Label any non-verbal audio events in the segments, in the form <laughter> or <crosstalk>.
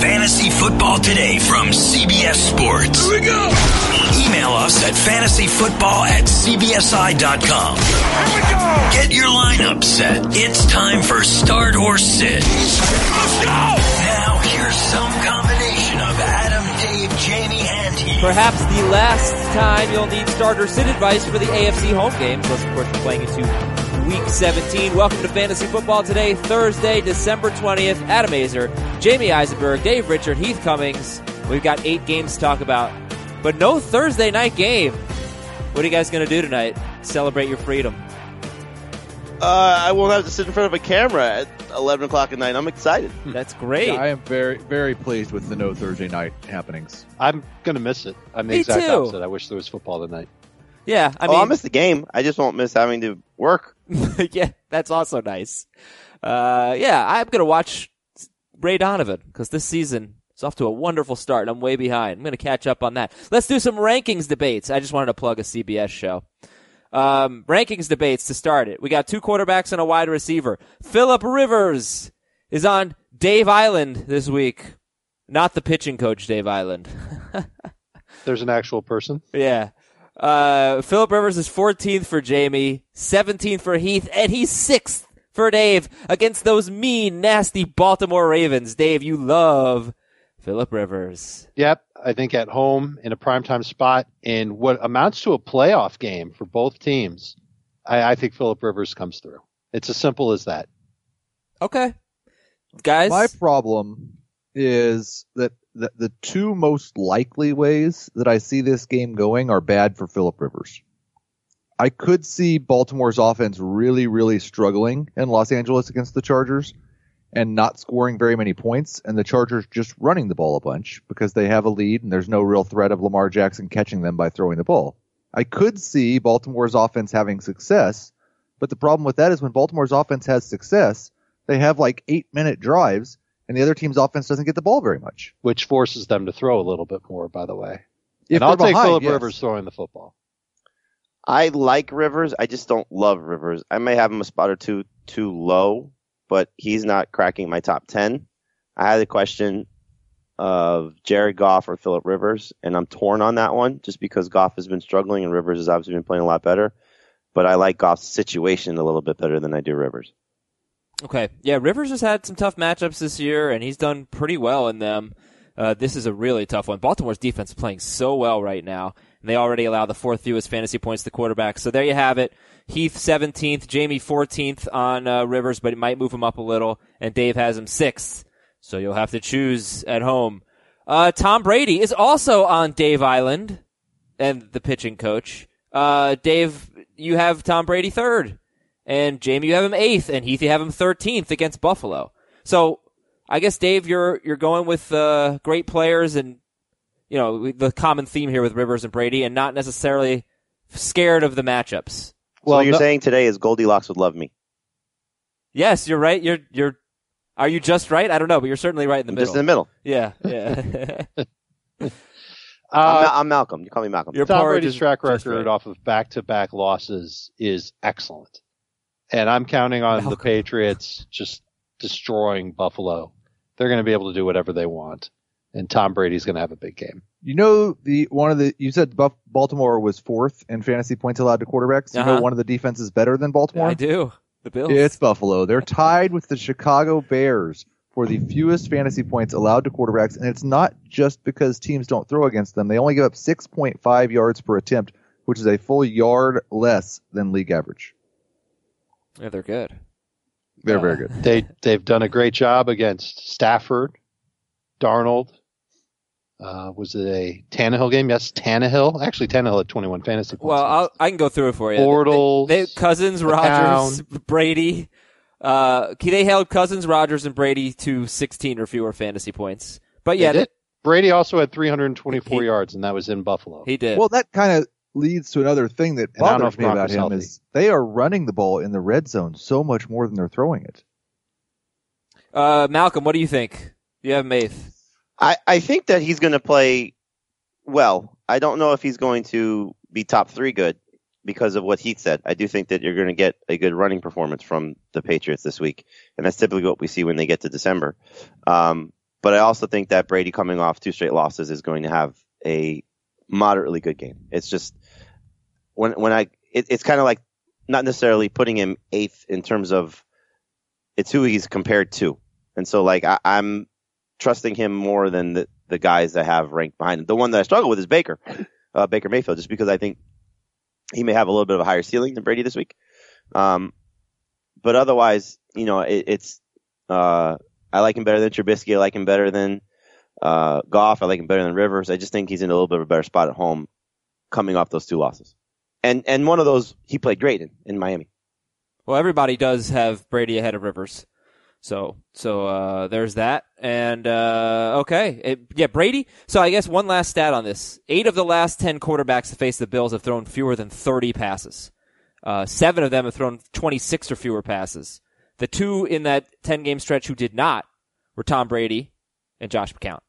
Fantasy Football Today from CBS Sports. Here we go. Email us at fantasyfootball at cbsi.com. Here we go. Get your lineup set. It's time for start or sit. Let's go. Now here's some combination of Adam, Dave, Jamie, and Heath. Perhaps the last time you'll need starter sit advice for the AFC home games. Plus, of course, we're playing into Week 17. Welcome to Fantasy Football today, Thursday, December 20th. Adam Aizer, Jamie Eisenberg, Dave Richard, Heath Cummings. We've got eight games to talk about, but no Thursday night game. What are you guys going to do tonight? Celebrate your freedom. Uh, I won't have to sit in front of a camera at 11 o'clock at night. I'm excited. That's great. Yeah, I am very, very pleased with the no Thursday night happenings. I'm going to miss it. I'm the Me exact too. opposite. I wish there was football tonight. Yeah, I oh, mean, I'll miss the game. I just won't miss having to work. <laughs> yeah, that's also nice. Uh, yeah, I'm gonna watch Ray Donovan because this season is off to a wonderful start. and I'm way behind. I'm gonna catch up on that. Let's do some rankings debates. I just wanted to plug a CBS show. Um, rankings debates to start it. We got two quarterbacks and a wide receiver. Philip Rivers is on Dave Island this week. Not the pitching coach, Dave Eiland. <laughs> There's an actual person. Yeah. Uh, Philip Rivers is 14th for Jamie, 17th for Heath, and he's 6th for Dave against those mean, nasty Baltimore Ravens. Dave, you love Philip Rivers. Yep. I think at home in a primetime spot in what amounts to a playoff game for both teams, I, I think Philip Rivers comes through. It's as simple as that. Okay. Guys, My problem is that the, the two most likely ways that I see this game going are bad for Philip Rivers. I could see Baltimore's offense really, really struggling in Los Angeles against the Chargers and not scoring very many points, and the Chargers just running the ball a bunch because they have a lead and there's no real threat of Lamar Jackson catching them by throwing the ball. I could see Baltimore's offense having success, but the problem with that is when Baltimore's offense has success, they have like eight minute drives and the other team's offense doesn't get the ball very much. which forces them to throw a little bit more, by the way. If and I'll they're take Philip yes. Rivers throwing the football. I like Rivers. I just don't love Rivers. I may have him a spot or two too low, but he's not cracking my top 10. I had the question of Jared Goff or Philip Rivers, and I'm torn on that one just because Goff has been struggling and Rivers has obviously been playing a lot better. But I like Goff's situation a little bit better than I do Rivers. Okay. Yeah, Rivers has had some tough matchups this year, and he's done pretty well in them. Uh, this is a really tough one. Baltimore's defense is playing so well right now, and they already allow the fourth fewest fantasy points to quarterback. So there you have it. Heath 17th, Jamie 14th on uh, Rivers, but it might move him up a little, and Dave has him 6th. So you'll have to choose at home. Uh, Tom Brady is also on Dave Island, and the pitching coach. Uh, Dave, you have Tom Brady third and Jamie, you have him eighth, and Heath, you have him thirteenth against Buffalo. So, I guess Dave, you're you're going with uh, great players, and you know the common theme here with Rivers and Brady, and not necessarily scared of the matchups. Well, Well, what you're no- saying today is Goldilocks would love me. Yes, you're right. You're you're. Are you just right? I don't know, but you're certainly right in the I'm middle. just in the middle. Yeah, <laughs> yeah. I'm, Uh, Ma- I'm Malcolm. You call me Malcolm. Your Tom Brady's track record right. off of back-to-back losses is excellent, and I'm counting on the Patriots just destroying Buffalo. They're going to be able to do whatever they want, and Tom Brady's going to have a big game. You know the one of the you said Buff, Baltimore was fourth in fantasy points allowed to quarterbacks. You Uh-huh. know one of the defenses better than Baltimore. I do. The Bills. It's Buffalo. They're tied with the Chicago Bears for the fewest fantasy points allowed to quarterbacks, and it's not just because teams don't throw against them. They only give up 6.5 yards per attempt, which is a full yard less than league average. Yeah, they're good. They're Uh, very good. They they've done a great job against Stafford, Darnold. Uh, was it a Tannehill game? Yes, Tannehill. Actually, Tannehill had 21 fantasy points. Well, I'll, I can go through it for you. Bortles, They, they, Cousins, Rodgers, Brady. Uh, they held Cousins, Rodgers, and Brady to 16 or fewer fantasy points. But yeah, They did. Brady also had 324 He- yards, and that was in Buffalo. he did. Well, that kind of leads to another thing that And I don't know bothers if me about him healthy. is they are running the ball in the red zone so much more than they're throwing it. Uh, Malcolm, what do you think? You have Maith. I, I think that he's going to play well. I don't know if he's going to be top three good because of what Heath said. I do think that you're going to get a good running performance from the Patriots this week, and that's typically what we see when they get to December. Um, but I also think that Brady coming off two straight losses is going to have a moderately good game. It's just when when I it, it's kind of like not necessarily putting him eighth in terms of it's who he's compared to, and so like I, I'm trusting him more than the the guys that have ranked behind him. The one that I struggle with is Baker, uh, Baker Mayfield, just because I think he may have a little bit of a higher ceiling than Brady this week. Um, but otherwise, you know, it, it's uh, I like him better than Trubisky. I like him better than uh, Goff. I like him better than Rivers. I just think he's in a little bit of a better spot at home, coming off those two losses. And and one of those he played great in in Miami. Well, everybody does have Brady ahead of Rivers. So, so, uh, there's that. And, uh, okay. It, yeah, Brady. So I guess one last stat on this. Eight of the last 10 quarterbacks to face the Bills have thrown fewer than 30 passes. Uh, seven of them have thrown 26 or fewer passes. The two in that 10 game stretch who did not were Tom Brady and Josh McCown.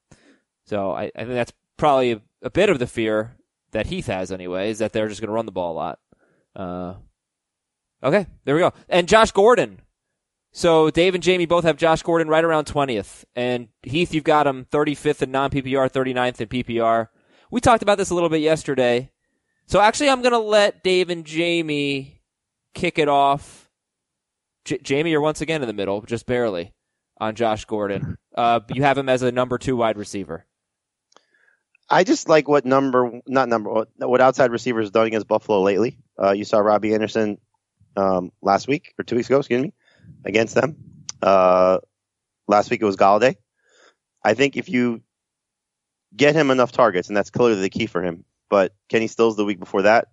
So I, I think that's probably a, a, bit of the fear that Heath has anyway, is that they're just going to run the ball a lot. Uh, okay, there we go. And Josh Gordon so Dave and Jamie both have Josh Gordon right around 20th. And Heath, you've got him 35th in non-PPR, 39th in PPR. We talked about this a little bit yesterday. So actually, I'm going to let Dave and Jamie kick it off. J- Jamie, you're once again in the middle, just barely on Josh Gordon. <laughs> Uh, you have him as a number two wide receiver. I just like what number, not number, what outside receivers done against Buffalo lately. Uh, you saw Robbie Anderson um, last week or two weeks ago, excuse me against them. Uh, last week it was Golladay. I think if you get him enough targets, and that's clearly the key for him, but Kenny Stills the week before that,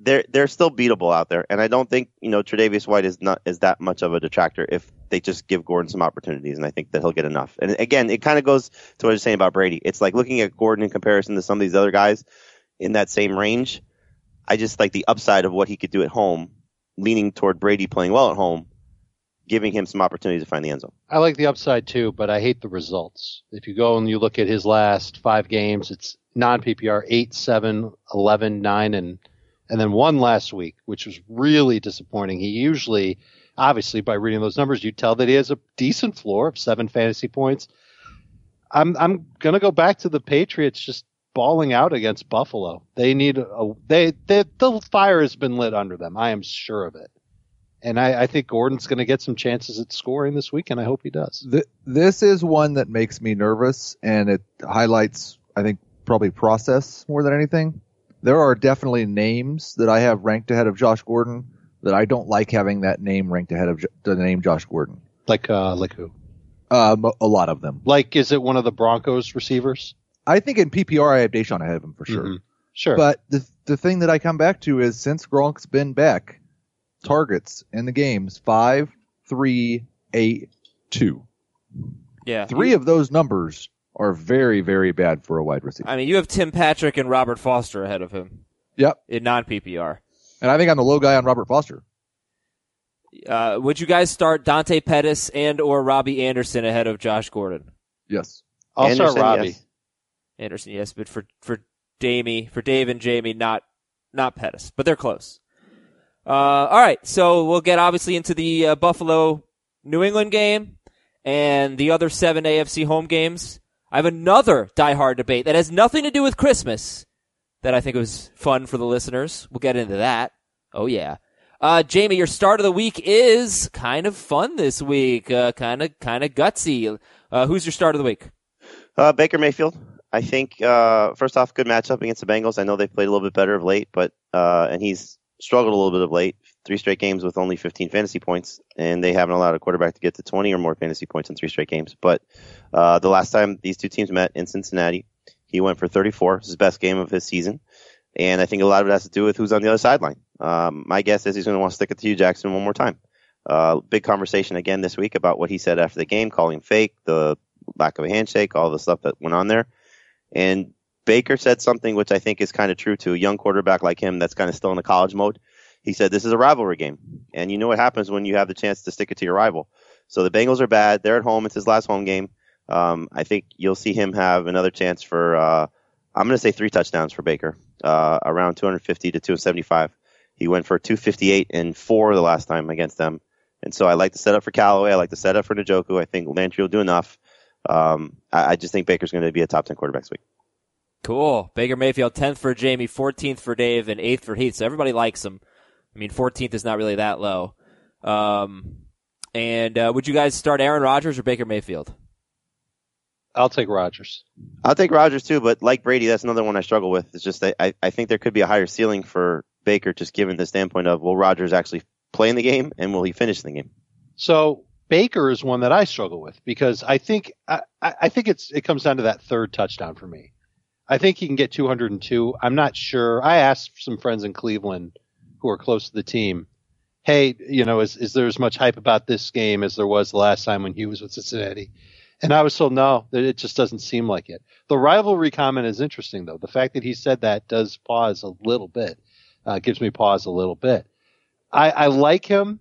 they're they're still beatable out there, and I don't think you know Tre'Davious White is not is that much of a detractor if they just give Gordon some opportunities, and I think that he'll get enough. And again, it kind of goes to what I was saying about Brady. It's like looking at Gordon in comparison to some of these other guys in that same range. I just like the upside of what he could do at home, leaning toward Brady playing well at home giving him some opportunity to find the end zone. I like the upside too, but I hate the results. If you go and you look at his last five games, it's non PPR 8, 7, 11, 9, and, and then one last week, which was really disappointing. He usually, obviously, by reading those numbers, you tell that he has a decent floor of seven fantasy points. I'm, I'm to go back to the Patriots just balling out against Buffalo. They need a, they, they, the fire has been lit under them. I am sure of it and I, I, think Gordon's going to get some chances at scoring this week, and I hope he does. this is one that makes me nervous, and it highlights, I think, probably process more than anything. There are definitely names that I have ranked ahead of Josh Gordon that I don't like having that name ranked ahead of the name Josh Gordon. Like, uh, like who? Um, a lot of them. Like, is it one of the Broncos receivers? I think in PPR I have DaeSean ahead of him for sure. Mm-hmm. Sure. But the the thing that I come back to is since Gronk's been back, targets in the games five, three, eight, two. Yeah. Three of those numbers are very, very bad for a wide receiver. I mean, you have Tim Patrick and Robert Foster ahead of him. Yep. In non PPR. And I think I'm the low guy on Robert Foster. Uh, would you guys start Dante Pettis and or Robbie Anderson ahead of Josh Gordon? Yes. I'll Anderson, start Robbie. Yes. Anderson, yes, but for for Jamie, for Dave and Jamie, not not Pettis, but they're close. Uh, all right, so we'll get obviously into the uh, Buffalo New England game and the other seven AFC home games. I have another die-hard debate that has nothing to do with Christmas that I think was fun for the listeners. We'll get into that. Oh yeah. Uh, Jamie, your start of the week is kind of fun this week. Uh, kind of, kind of gutsy. Uh, who's your start of the week? Uh, Baker Mayfield. I think, uh, first off, good matchup against the Bengals. I know they've played a little bit better of late, but, uh, and he's struggled a little bit of late. Three straight games with only 15 fantasy points, and they haven't allowed a quarterback to get to 20 or more fantasy points in three straight games. But uh, the last time these two teams met in Cincinnati, he went for 34. His best game of his season, and I think a lot of it has to do with who's on the other sideline. Um, my guess is he's going to want to stick it to Hue Jackson one more time. Uh, big conversation again this week about what he said after the game, calling fake, the lack of a handshake, all the stuff that went on there. And Baker said something which I think is kind of true to a young quarterback like him that's kind of still in the college mode. He said, This is a rivalry game. And you know what happens when you have the chance to stick it to your rival. So the Bengals are bad. They're at home. It's his last home game. Um, I think you'll see him have another chance for, uh, I'm going to say three touchdowns for Baker, uh, around 250 to 275. He went for 258 and four the last time against them. And so I like to set up for Callaway. I like to set up for Njoku. I think Landry will do enough. Um, I, I just think Baker's going to be a top 10 quarterback this week. Cool. Baker Mayfield, 10th for Jamie, 14th for Dave, and 8th for Heath. So everybody likes him. I mean, 14th is not really that low. Um, and uh, would you guys start Aaron Rodgers or Baker Mayfield? I'll take Rodgers. I'll take Rodgers too, but like Brady, that's another one I struggle with. It's just that I, I think there could be a higher ceiling for Baker, just given the standpoint of will Rodgers actually play in the game and will he finish the game? So Baker is one that I struggle with because I think I, I think it's it comes down to that third touchdown for me. I think he can get 202. I'm not sure. I asked some friends in Cleveland who are close to the team, hey, you know, is is there as much hype about this game as there was the last time when he was with Cincinnati? And I was told no, it just doesn't seem like it. The rivalry comment is interesting though. The fact that he said that does pause a little bit, uh, gives me pause a little bit. I, I like him,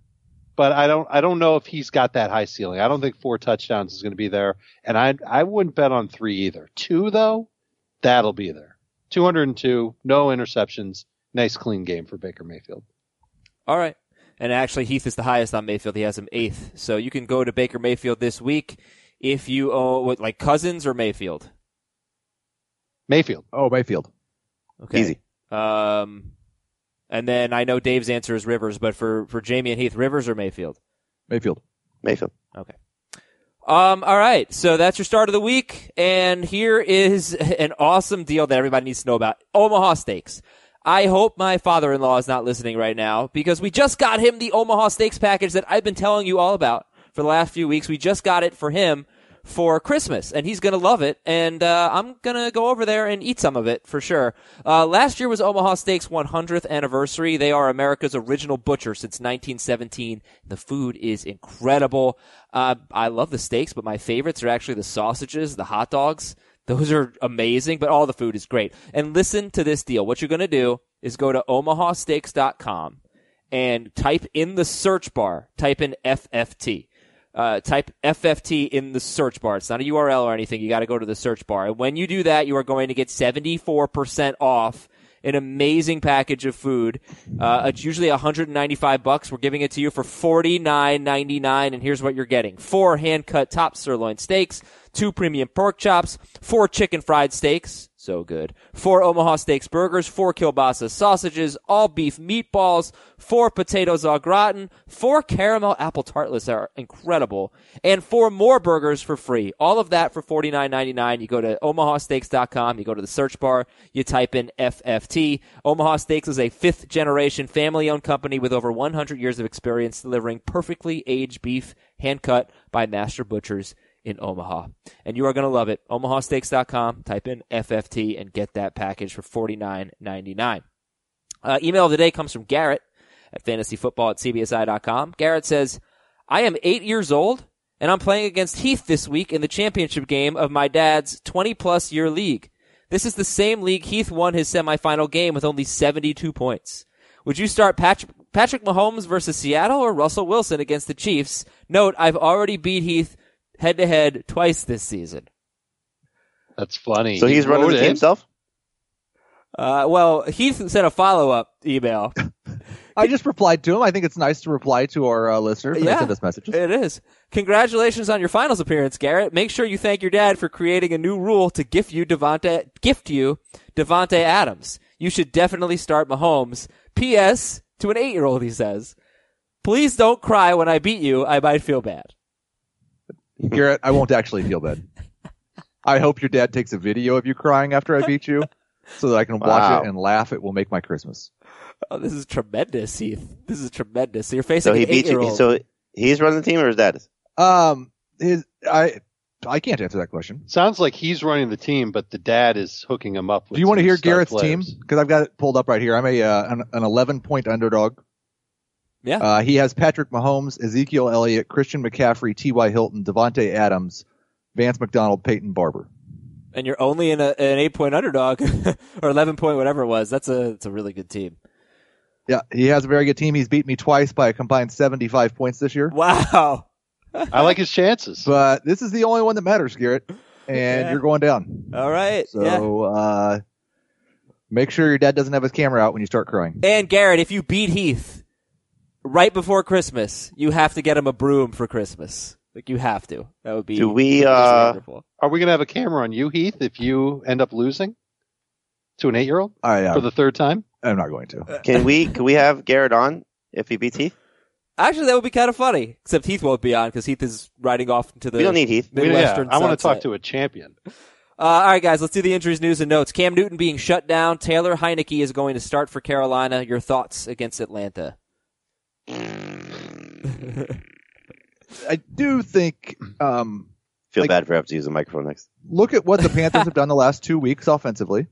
but I don't, I don't know if he's got that high ceiling. I don't think four touchdowns is going to be there. And I, I wouldn't bet on three either. Two though, that'll be there. 202, no interceptions. Nice clean game for Baker Mayfield. All right. And actually, Heath is the highest on Mayfield. He has him eighth. So you can go to Baker Mayfield this week if you own what, like Cousins or Mayfield. Mayfield. Oh, Mayfield. Okay. Easy. Um, and then I know Dave's answer is Rivers, but for for Jamie and Heath, Rivers or Mayfield. Mayfield. Mayfield. Okay. Um, all right. So that's your start of the week. And here is an awesome deal that everybody needs to know about. Omaha Steaks. I hope my father-in-law is not listening right now because we just got him the Omaha Steaks package that I've been telling you all about for the last few weeks. We just got it for him for Christmas, and he's gonna love it. And uh, I'm gonna go over there and eat some of it for sure. Uh, last year was Omaha Steaks' 100th anniversary. They are America's original butcher since 1917. The food is incredible. Uh, I love the steaks, but my favorites are actually the sausages, the hot dogs. Those are amazing, but all the food is great. And listen to this deal. What you're going to do is go to omahasteaks.com and type in the search bar, type in FFT. Uh, type FFT in the search bar. It's not a URL or anything. You got to go to the search bar. And when you do that, you are going to get 74% off an amazing package of food. Uh, it's usually 195 bucks. We're giving it to you for 49.99, and here's what you're getting: four hand-cut top sirloin steaks, two premium pork chops, four chicken fried steaks. So good. Four Omaha Steaks burgers, four kielbasa sausages, all beef meatballs, four potatoes au gratin, four caramel apple tartlets are incredible, and four more burgers for free. All of that for forty nine ninety nine. You go to omahasteaks.com, you go to the search bar, you type in FFT. Omaha Steaks is a fifth generation family owned company with over 100 years of experience delivering perfectly aged beef hand cut by master butchers in Omaha. And you are going to love it. OmahaSteaks.com. Type in FFT and get that package for $49.99. Uh, email of the day comes from Garrett at fantasyfootball at cbsi.com. Garrett says, I am eight years old and I'm playing against Heath this week in the championship game of my dad's 20 plus year league. This is the same league Heath won his semifinal game with only 72 points. Would you start Patrick, Patrick Mahomes versus Seattle or Russell Wilson against the Chiefs? Note, I've already beat Heath head to head twice this season. That's funny. So He he's running wrote the team himself? Uh, well, Heath sent a follow up email. <laughs> I just replied to him. I think it's nice to reply to our uh, listeners when Yeah. they send us messages. It is. Congratulations on your finals appearance, Garrett. Make sure you thank your dad for creating a new rule to gift you Devonte gift you Davante Adams. You should definitely start Mahomes. P.S. to an eight year old, he says. Please don't cry when I beat you. I might feel bad. Garrett, I won't actually feel bad. I hope your dad takes a video of you crying after I beat you so that I can watch Wow. it and laugh. It will make my Christmas. Oh, this is tremendous, Heath. This is tremendous. So you're facing So he an beat year you. old. So he's running the team or his dad is? Um, his, I, I can't answer that question. Sounds like he's running the team, but the dad is hooking him up. With Do you want to hear Garrett's players. team? Because I've got it pulled up right here. I'm a uh, an, an 11 point underdog. Yeah. Uh, he has Patrick Mahomes, Ezekiel Elliott, Christian McCaffrey, T.Y. Hilton, Davante Adams, Vance McDonald, Peyton Barber. and you're only in a, an eight point underdog <laughs> or 11 point, whatever it was. That's a, it's a really good team. Yeah, he has a very good team. He's beat me twice by a combined 75 points this year. Wow. I like his chances. <laughs> But this is the only one that matters, Garrett. And Yeah. you're going down. All right. yeah. So, uh, make sure your dad doesn't have his camera out when you start crying. And Garrett, if you beat Heath right before Christmas, you have to get him a broom for Christmas. Like you have to. That would be Do we, uh, wonderful. Are we going to have a camera on you, Heath, if you end up losing to an eight-year-old I, for uh, the third time? I'm not going to. Can we can we have Garrett on if he beats Heath? Actually, that would be kind of funny. Except Heath won't be on because Heath is riding off into the. We don't need Heath. We- yeah, I want to talk to a champion. Uh, all right, guys, let's do the injuries, news, and notes. Cam Newton being shut down. Taylor Heinicke is going to start for Carolina. Your thoughts against Atlanta? I do think um, Feel Like- bad for having to use the microphone next. look at what the Panthers have done the last two weeks offensively.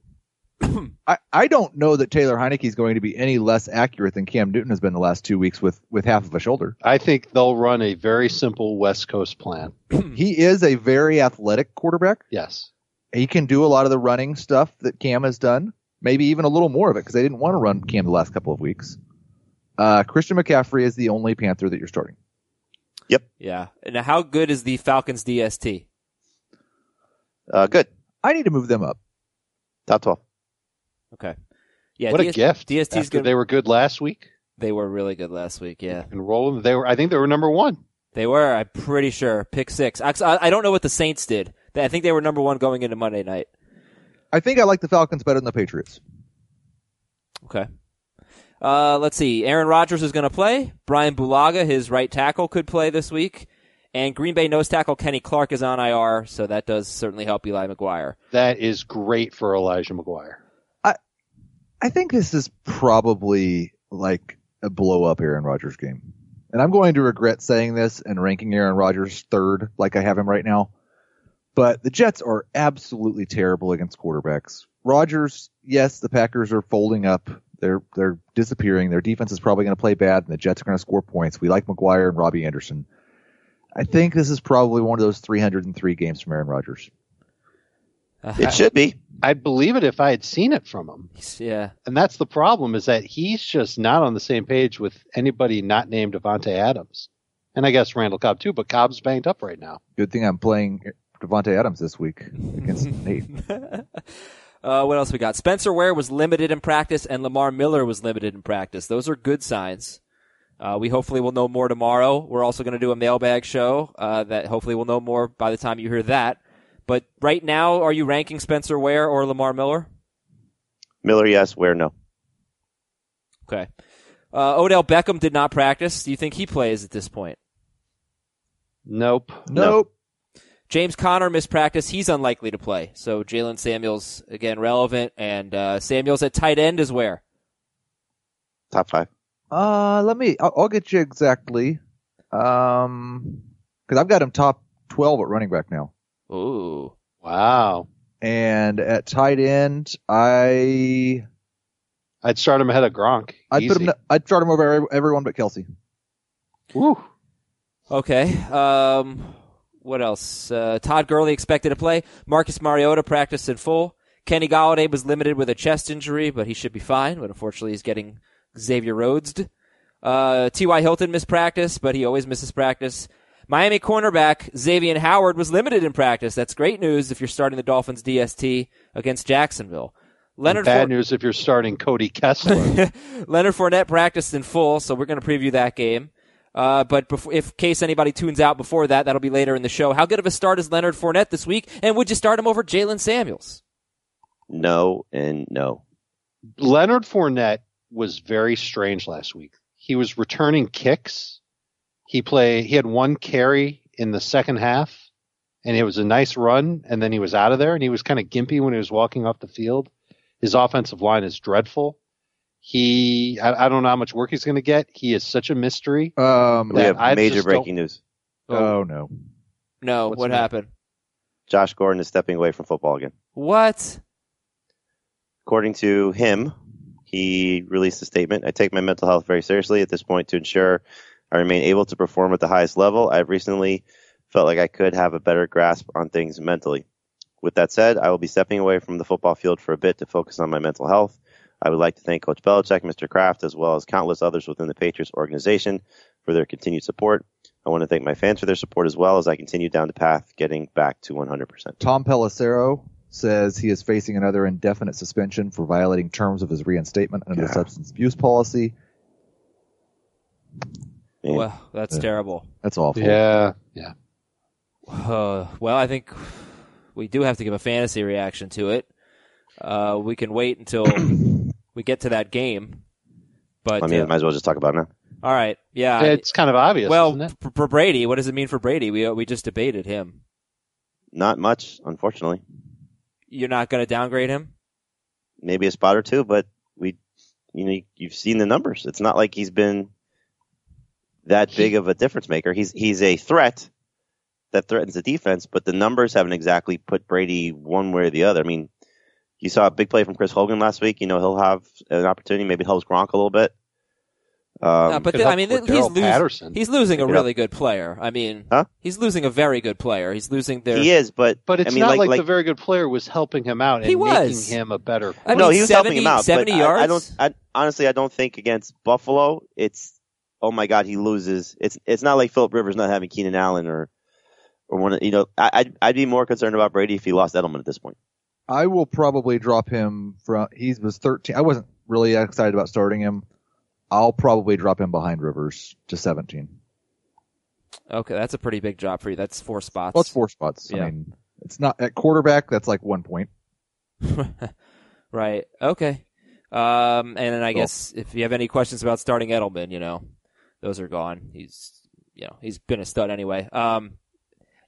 <coughs> I, I don't know that Taylor Heinicke is going to be any less accurate than Cam Newton has been the last two weeks with, with half of a shoulder. I think they'll run a very simple West Coast plan. <clears throat> He is a very athletic quarterback. Yes. He can do a lot of the running stuff that Cam has done, maybe even a little more of it because they didn't want to run Cam the last couple of weeks. Uh, Christian McCaffrey is the only Panther that you're starting. Yep. Yeah. And how good is the Falcons DST? Uh, good. I need to move them up. Top twelve. Okay. Yeah. what a gift. DST's After good. they were good last week They were really good last week. Yeah. and rolling. They were. I think they were number one. They were. I'm pretty sure. Pick six. I I don't know what the Saints did. I think they were number one going into Monday night. I think I like the Falcons better than the Patriots. Okay. Uh, let's see. Aaron Rodgers is going to play. Brian Bulaga, his right tackle, could play this week. And Green Bay nose tackle Kenny Clark is on IR, so that does certainly help Eli McGuire. That is great for Elijah McGuire. I think this is probably like a blow up Aaron Rodgers game. And I'm going to regret saying this and ranking Aaron Rodgers third like I have him right now. But the Jets are absolutely terrible against quarterbacks. Rodgers, yes, the Packers are folding up. They're they're disappearing. Their defense is probably going to play bad, and the Jets are going to score points. We like McGuire and Robbie Anderson. I think this is probably one of those 303 games from Aaron Rodgers. Uh, It should be. I'd believe it if I had seen it from him. yeah. And that's the problem is that he's just not on the same page with anybody not named Davante Adams. And I guess Randall Cobb too, but Cobb's banged up right now. Good thing I'm playing Davante Adams this week against <laughs> Nate. <laughs> Uh, what else we got? Spencer Ware was limited in practice, and Lamar Miller was limited in practice. Those are good signs. Uh, we hopefully will know more tomorrow. We're also going to do a mailbag show uh, that hopefully we'll know more by the time you hear that. But right now, are you ranking Spencer Ware or Lamar Miller? Miller, yes. Ware, no. Okay. Uh, Odell Beckham did not practice. Do you think he plays at this point? Nope. Nope. James Conner missed practice. He's unlikely to play. So Jaylen Samuels again relevant, and uh, Samuels at tight end is where. Top five. Uh, let me. I'll, I'll get you exactly. Um, because I've got him top twelve at running back now, Ooh. Wow. and at tight end, I I'd start him ahead of Gronk. I'd put him. I'd start him over everyone but Kelce. Woo. Okay. Um, what else? Uh, Todd Gurley expected to play. Marcus Mariota practiced in full. Kenny Golladay was limited with a chest injury, but he should be fine. But unfortunately, he's getting Xavier Rhodes'd. Uh, T.Y. Hilton missed practice, but he always misses practice. Miami cornerback Xavier Howard was limited in practice. That's great news if you're starting the Dolphins DST against Jacksonville. Leonard Bad Four- news if you're starting Cody Kessler. <laughs> Leonard Fournette practiced in full, so we're going to preview that game. Uh, but before, if case anybody tunes out before that, that'll be later in the show. How good of a start is Leonard Fournette this week? And would you start him over Jaylen Samuels? No and no. Leonard Fournette was very strange last week. He was returning kicks. He play he had one carry in the second half and it was a nice run and then he was out of there and he was kind of gimpy when he was walking off the field. His offensive line is dreadful. He I, I don't know how much work he's going to get. He is such a mystery. Um. We have I major breaking news. Oh no. No. What's what that? happened? Josh Gordon is stepping away from football again. What? According to him, he released a statement. I take my mental health very seriously at this point to ensure I remain able to perform at the highest level. I've recently felt like I could have a better grasp on things mentally. With that said, I will be stepping away from the football field for a bit to focus on my mental health. I would like to thank Coach Belichick, Mr. Kraft, as well as countless others within the Patriots organization for their continued support. I want to thank my fans for their support as well as I continue down the path getting back to 100%. Tom Pelissero says he is facing another indefinite suspension for violating terms of his reinstatement under the substance abuse policy. Man. Well, that's Yeah. terrible. That's awful. Yeah. Yeah. Uh, well, I think we do have to give a fantasy reaction to it. Uh, we can wait until we get to that game. But I mean, uh, might as well just talk about it now. all right, yeah. It's kind of obvious, well, isn't it? for, for Brady, what does it mean for Brady? We we just debated him. Not much, unfortunately. You're not going to downgrade him. Maybe a spot or two, but we, you know, you've seen the numbers. It's not like he's been that big of a difference maker. He's he's a threat that threatens the defense, but the numbers haven't exactly put Brady one way or the other. I mean, you saw a big play from Chris Hogan last week. You know, he'll have an opportunity. Maybe helps Gronk a little bit. Um, Uh, but could the- I mean, he's Darrell losing. He's losing a really good player. I mean, Huh? he's losing a very good player. He's losing their. he is, but But it's I mean, not like, like, the very good player was helping him out and He was. making him a better. I no, mean, he was 70 helping him out. 70 but I- I, don't. I, honestly, I don't think against Buffalo, it's oh my god, he loses. It's it's not like Philip Rivers not having Keenan Allen or or one. of You know, I, I'd I'd be more concerned about Brady if he lost Edelman at this point. I will probably drop him from. He was 13. I wasn't really excited about starting him. I'll probably drop him behind Rivers to 17. Okay, that's a pretty big drop for you. That's four spots. Well, it's four spots. Yeah. I mean, it's not at quarterback. That's like one point. <laughs> right. Okay. Um, and then I Cool. guess if you have any questions about starting Edelman, you know, those are gone. He's, you know, he's been a stud anyway. Um,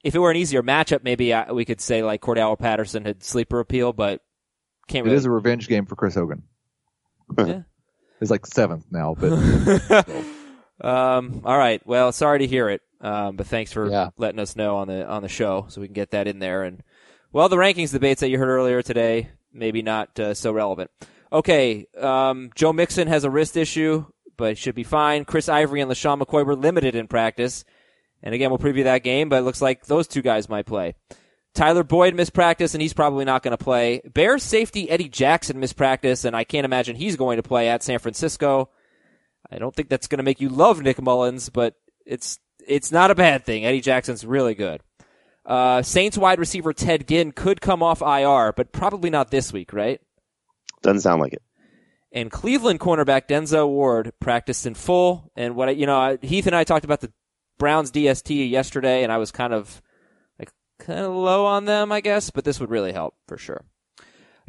if it were an easier matchup, maybe I, we could say like Cordarrelle Patterson had sleeper appeal, but can't It really. is a revenge game for Chris Hogan. Yeah. He's like seventh now, but <laughs> um, all right. Well, sorry to hear it. Um, but thanks for Yeah. letting us know on the on the show, so we can get that in there. And well, the rankings debates that you heard earlier today, maybe not uh, so relevant. Okay, um, Joe Mixon has a wrist issue, but should be fine. Chris Ivory and LeSean McCoy were limited in practice, and again, we'll preview that game. But it looks like those two guys might play. Tyler Boyd missed practice, and he's probably not going to play. Bears safety Eddie Jackson missed practice, and I can't imagine he's going to play at San Francisco. I don't think that's going to make you love Nick Mullens, but it's it's not a bad thing. Eddie Jackson's really good. Uh, Saints wide receiver Ted Ginn could come off IR, but probably not this week, right? Doesn't sound like it. And Cleveland cornerback Denzel Ward practiced in full. And what I, you know, Heath and I talked about the Browns DST yesterday, and I was kind of like kind of low on them, I guess, but this would really help for sure.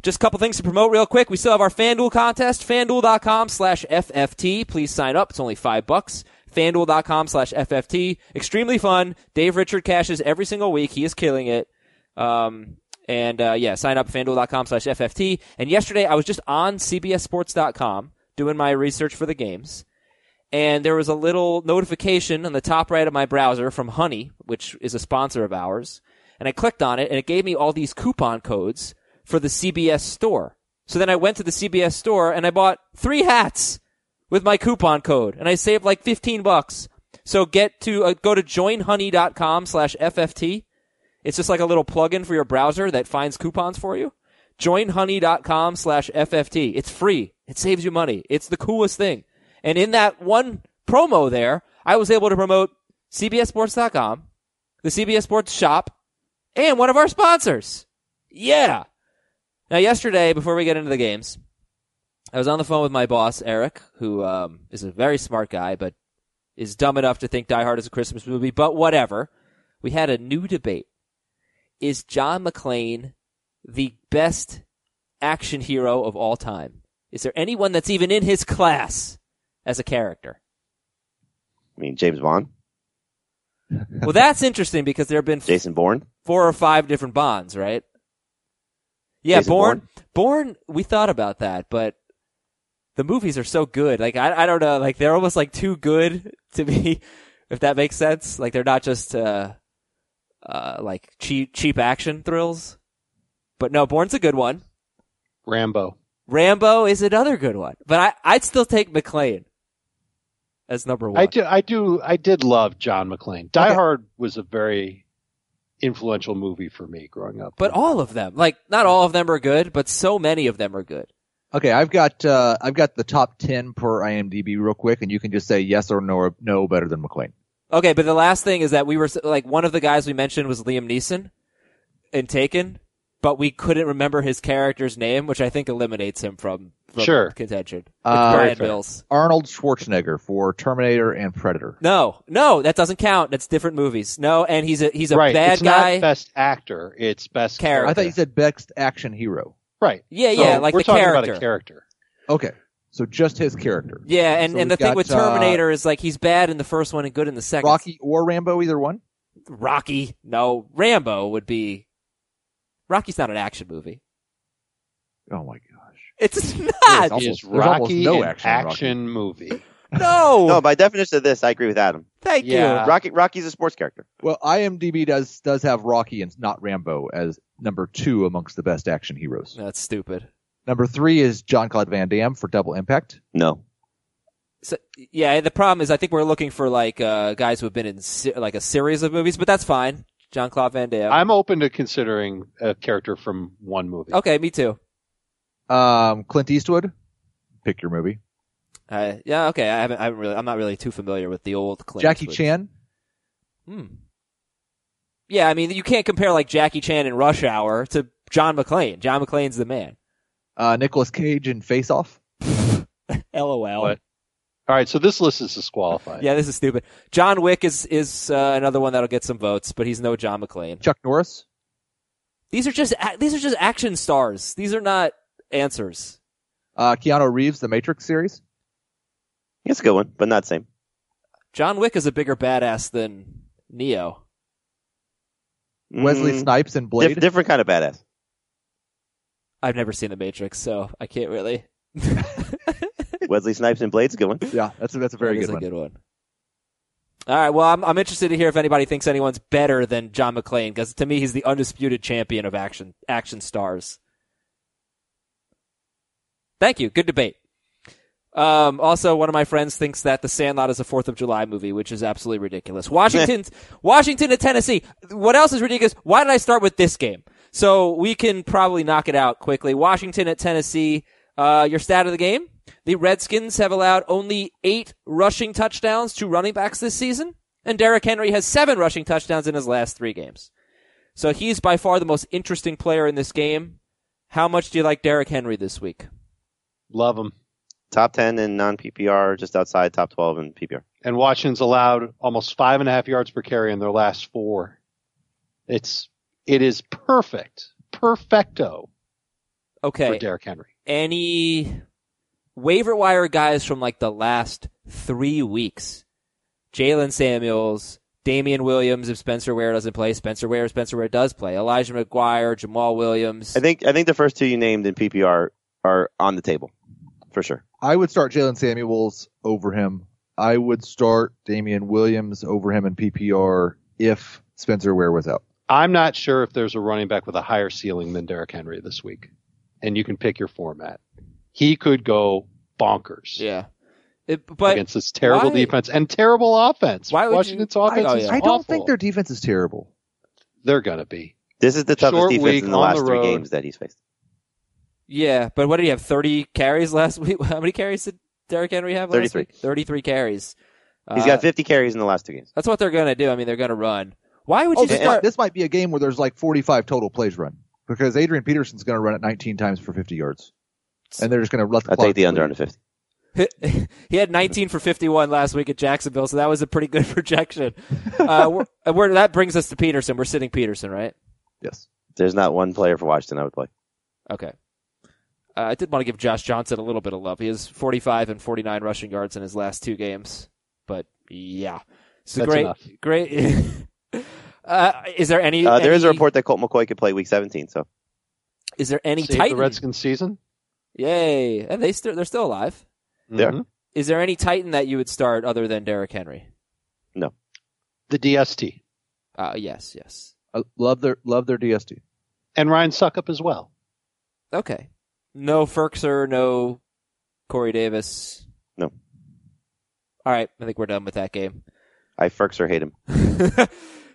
Just a couple things to promote real quick. We still have our FanDuel contest, fanduel.com slash FFT. Please sign up. It's only five bucks. FanDuel.com slash FFT. Extremely fun. Dave Richard cashes every single week. He is killing it. Um, and, uh, yeah, sign up FanDuel.com slash FFT. And yesterday I was just on CBSSports.com doing my research for the games. And there was a little notification on the top right of my browser from Honey, which is a sponsor of ours. And I clicked on it and it gave me all these coupon codes for the CBS store. So then I went to the CBS store and I bought three hats with my coupon code and I saved like 15 bucks. So get to, uh, go to joinhoney.com slash FFT. It's just like a little plugin for your browser that finds coupons for you. Joinhoney.com slash FFT. It's free. It saves you money. It's the coolest thing. And in that one promo there, I was able to promote CBSSports.com, the CBS Sports shop, and one of our sponsors. Yeah. Now, yesterday, before we get into the games, I was on the phone with my boss, Eric, who um, is a very smart guy, but is dumb enough to think Die Hard is a Christmas movie, but whatever. We had a new debate. Is John McClane the best action hero of all time? Is there anyone that's even in his class as a character? I mean, James Bond, Well, that's interesting because there have been Jason Bourne. four or five different Bonds, right? Yeah, Jason Bourne. Bourne. We thought about that, but the movies are so good. Like I, I don't know. Like they're almost like too good <laughs> to be, if that makes sense. Like they're not just uh, uh, like cheap cheap action thrills. But no, Bourne's a good one. Rambo. Rambo is another good one. But I, I'd still take McClane as number one. I do, I do, I did love John McClane. Die Okay. Hard was a very influential movie for me growing up. But all of them, like not all of them are good, but so many of them are good. okay, I've got uh, I've got the top ten per IMDb real quick, and you can just say yes or no or no better than McClane. Okay, but the last thing is that we were like one of the guys we mentioned was Liam Neeson in Taken, but we couldn't remember his character's name, which I think eliminates him from, from Sure. contention. It's Uh, Brian. Mills. Arnold Schwarzenegger for Terminator and Predator. No, no, that doesn't count. That's different movies. No, and he's a he's a right. bad it's guy. not best actor. It's best Character. I thought you said best action hero. Right. Yeah, So yeah, like we're the talking character. about a character. Okay, so just his character. Yeah, and, So and the we've thing got, with uh, Terminator is like he's bad in the first one and good in the second. Rocky or Rambo, either one. Rocky. No, Rambo would be. Rocky's not an action movie. Oh my gosh. It's not. Yes, Almost- is Rocky no an action in Rocky. movie? <laughs> No. No, by definition of this, I agree with Adam. Thank Yeah. you. Rocky Rocky's a sports character. Well, IMDb does does have Rocky and not Rambo as number two amongst the best action heroes. That's stupid. Number three is John Claude Van Damme for Double Impact. No. So, yeah, the problem is I think we're looking for like uh, guys who have been in se- like a series of movies, but that's fine. John Claude Van Damme. I'm open to considering a character from one movie. okay, me too. Um, Clint Eastwood. Pick your movie. Uh, yeah, okay. I haven't. I haven't really. I'm not really too familiar with the old Clint Jackie Eastwood. Chan. Hmm. Yeah, I mean, you can't compare like Jackie Chan in Rush Hour to John McClane. John McClane's the man. Uh, Nicolas Cage in Face Off. <laughs> LOL. What? All right, so this list is disqualified. Yeah, this is stupid. John Wick is is uh, another one that'll get some votes, but he's no John McClane. Chuck Norris. These are just a- these are just action stars. These are not answers. Uh, Keanu Reeves, The Matrix series. It's a good one, but not same. John Wick is a bigger badass than Neo. Wesley Mm, Snipes in diff- Blade. different kind of badass. I've never seen The Matrix, so I can't really. <laughs> Wesley Snipes and Blade's a good one. yeah, that's a, that's a very That is good one. a good one. All right. Well, I'm I'm interested to hear if anybody thinks anyone's better than John McClane because to me he's the undisputed champion of action action stars. Thank you. Good debate. Um, also, one of my friends thinks that The Sandlot is a Fourth of July movie, which is absolutely ridiculous. <laughs> Washington, Washington at Tennessee. What else is ridiculous? Why did I start with this game? So we can probably knock it out quickly. Washington at Tennessee. Uh, your stat of the game: the Redskins have allowed only eight rushing touchdowns to running backs this season, and Derrick Henry has seven rushing touchdowns in his last three games. So he's by far the most interesting player in this game. How much do you like Derrick Henry this week? Love him. Top 10 in non PPR, just outside top 12 in PPR. And Washington's allowed almost five and a half yards per carry in their last four. It's it is perfect, perfecto okay. for Okay. Derrick Henry. Any waiver wire guys from like the last three weeks? Jaylen Samuels, Damien Williams, if Spencer Ware doesn't play, Spencer Ware, Spencer Ware does play. Elijah McGuire, Jamaal Williams. I think I think the first two you named in PPR are on the table for sure. I would start Jaylen Samuels over him. I would start Damien Williams over him in PPR if Spencer Ware was out. I'm not sure if there's a running back with a higher ceiling than Derrick Henry this week. And you can pick your format. He could go bonkers yeah. It, but against this terrible why- defense and terrible offense. Why would you- Washington's offense I- is yeah. I don't think their defense is terrible. They're gonna be. This is the toughest Short defense in the last the three games that he's faced. Yeah, but what did he have? Thirty carries last <laughs> week. How many carries did Derrick Henry have? Last 33. week? Thirty-three carries. He's Uh, got 50 carries in the last two games. That's what they're going to do. I mean, they're going to run. Why would Oh, you this, start? might, this might be a game where there's like 45 total plays run because Adrian Peterson's going to run it 19 times for 50 yards, and they're just going to let the I'll take the under bleed. under 50. <laughs> he had 19 for 51 last week at Jacksonville, so that was a pretty good <laughs> projection. uh, we're, <laughs> uh, we're, that brings us to Peterson. We're sitting Peterson, right? Yes. There's not one player for Washington I would play. Okay. Uh, I did want to give Josh Johnson a little bit of love. He has 45 and 49 rushing yards in his last two games. But yeah, so That's great, enough. great. uh, is there any? Uh, there is a report that Colt McCoy could play week 17, so Is there any Save Titan? the Redskins season. Yay! And they still they're still alive. There. Mhm. Is there any Titan that you would start other than Derrick Henry? No. The DST Uh, yes, yes. I love their love their DST. and Ryan Succop as well. Okay. No Firkser, no Corey Davis. No. All right, I think we're done with that game. I Ferks or hate him. <laughs>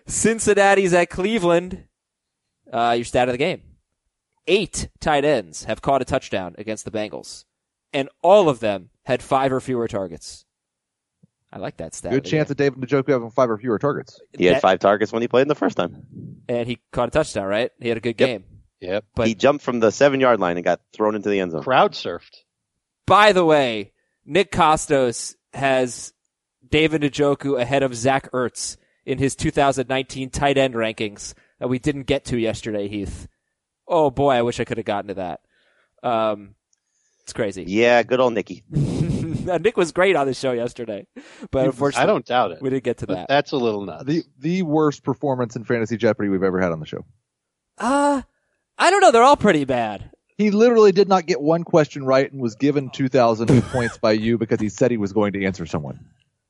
Cincinnati's at Cleveland. Uh, your stat of the game. Eight tight ends have caught a touchdown against the Bengals, and all of them had five or fewer targets. I like that stat. Good chance of David Njoku having five or fewer targets. He had five targets when he played in the first time. and he caught a touchdown, right? He had a good Yep. game. Yep. But- he jumped from the seven yard line and got thrown into the end zone. Crowd surfed. By the way, Nick Kostos has David Njoku ahead of Zach Ertz in his 2019 tight end rankings that we didn't get to yesterday, Heath. Oh boy, I wish I could have gotten to that. Um, it's crazy. Yeah, good old Nicky. <laughs> Nick was great on the show yesterday, but unfortunately, I don't doubt it. we didn't get to that. that's a little nuts. The the worst performance in Fantasy Jeopardy we've ever had on the show. Uh, I don't know. They're all pretty bad. He literally did not get one question right and was given 2,000 <laughs> points by you because he said he was going to answer someone.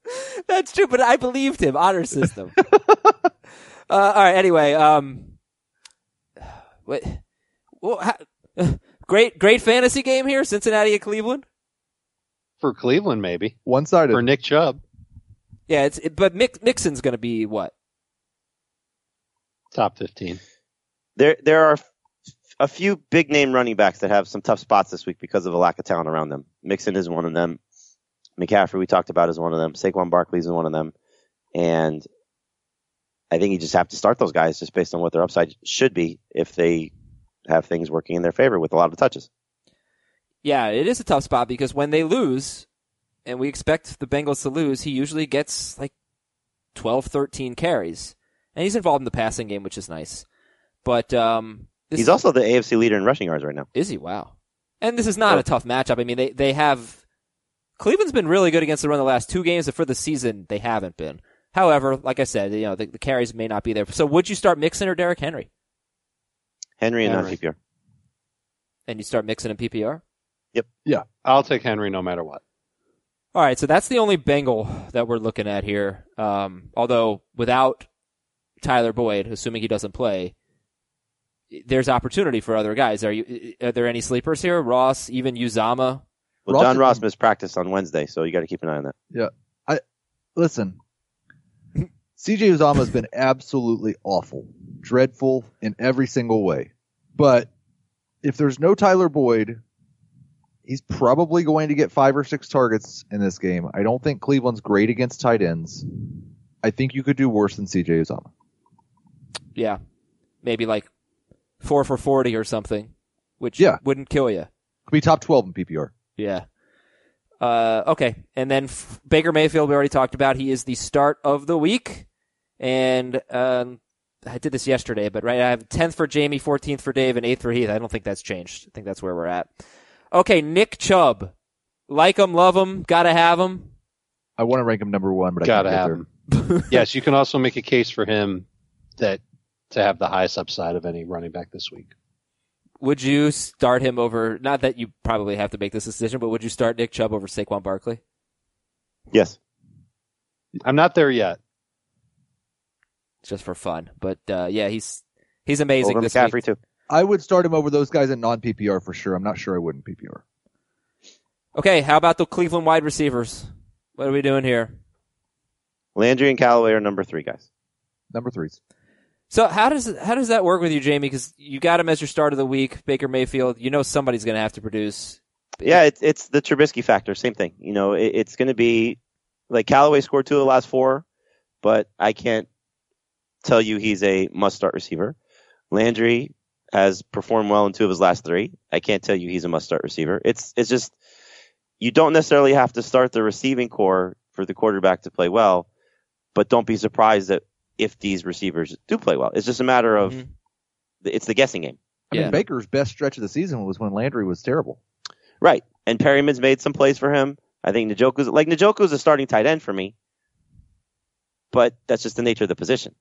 <laughs> That's true, but I believed him. Honor system. uh, all right. Anyway, um, <sighs> what? Well, how, <sighs> great, great fantasy game here, Cincinnati and Cleveland. For Cleveland, maybe. One sided. For Nick Chubb, Yeah, it's it, but Mix, Mixon's going to be what? top 15. There, there are a few big name running backs that have some tough spots this week because of a lack of talent around them. Mixon is one of them. McCaffrey, we talked about, is one of them. Saquon Barkley is one of them. And I think you just have to start those guys just based on what their upside should be if they have things working in their favor with a lot of touches. Yeah, it is a tough spot because when they lose, and we expect the Bengals to lose, he usually gets like 12, 13 carries. And he's involved in the passing game, which is nice. But, um, He's also the AFC leader in rushing yards right now. Is he? Wow. And this is not Oh. a tough matchup. I mean, they, they have, Cleveland's been really good against the run the last two games, but for the season, they haven't been. However, like I said, you know, the, the carries may not be there. So would you start Mixon or Derrick Henry? Henry and Henry. non PPR. And you start Mixon in PPR? Yep. Yeah. I'll take Henry no matter what. All right, so that's the only Bengal that we're looking at here. Um, although without Tyler Boyd, assuming he doesn't play, there's opportunity for other guys. Are you? Are there any sleepers here? Ross, even Uzomah. Well, Ross John Ross missed practice on Wednesday, so you got to keep an eye on that. Yeah, I listen, CJ Uzomah has been absolutely awful, dreadful in every single way. But if there's no Tyler Boyd, he's probably going to get five or six targets in this game. I don't think Cleveland's great against tight ends. I think you could do worse than CJ Uzomah. Yeah, maybe like four for forty or something, which Yeah. wouldn't kill you. Could be top 12 in PPR. Yeah. Uh, okay, and then F- Baker Mayfield we already talked about. He is the start of the week, and um, I did this yesterday, but right, I have tenth for Jamie, fourteenth for Dave, and eighth for Heath. I don't think that's changed. I think that's where we're at. Okay, Nick Chubb, like him, love him, gotta have him. I want to rank him number one, but Gotta I can't have <laughs> him. yes, you can also make a case for him that to have the highest upside of any running back this week. Would you start him over? Not that you probably have to make this decision, but would you start Nick Chubb over Saquon Barkley? Yes. I'm not there yet. Just for fun, but uh, yeah, he's he's amazing Over this McCaffrey, week. too. I would start him over those guys in non PPR for sure. I'm not sure I would in PPR. Okay, how about the Cleveland wide receivers? What are we doing here? Landry and Callaway are number three guys. Number threes. So how does how does that work with you, Jamie? Because you got him as your start of the week, Baker Mayfield. You know somebody's going to have to produce. Yeah, it's it's the Trubisky factor. Same thing. You know, it, it's going to be like Callaway scored two of the last four, but I can't tell you he's a must start receiver. Landry has performed well in two of his last three. I can't tell you he's a must start receiver. It's it's just you don't necessarily have to start the receiving corps for the quarterback to play well, but don't be surprised that if these receivers do play well. It's just a matter of Mhm. it's the guessing game. I Yeah. mean, Baker's best stretch of the season was when Landry was terrible. Right. And Perriman's made some plays for him. I think Njoku's like Njoku's a starting tight end for me. But that's just the nature of the position.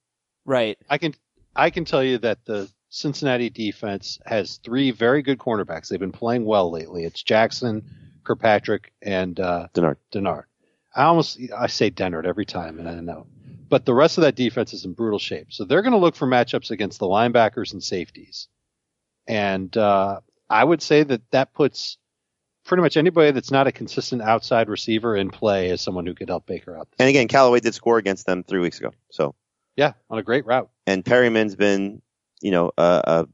Right. I can I can tell you that the Cincinnati defense has three very good cornerbacks. They've been playing well lately. It's Jackson, Kirkpatrick, and uh, Dennard. Dennard. I almost I say Dennard every time, and I know. But the rest of that defense is in brutal shape. So they're going to look for matchups against the linebackers and safeties. And uh, I would say that that puts pretty much anybody that's not a consistent outside receiver in play as someone who could help Baker out. And again, Callaway did score against them three weeks ago. So Yeah, on a great route. and Perriman's been, you know, a,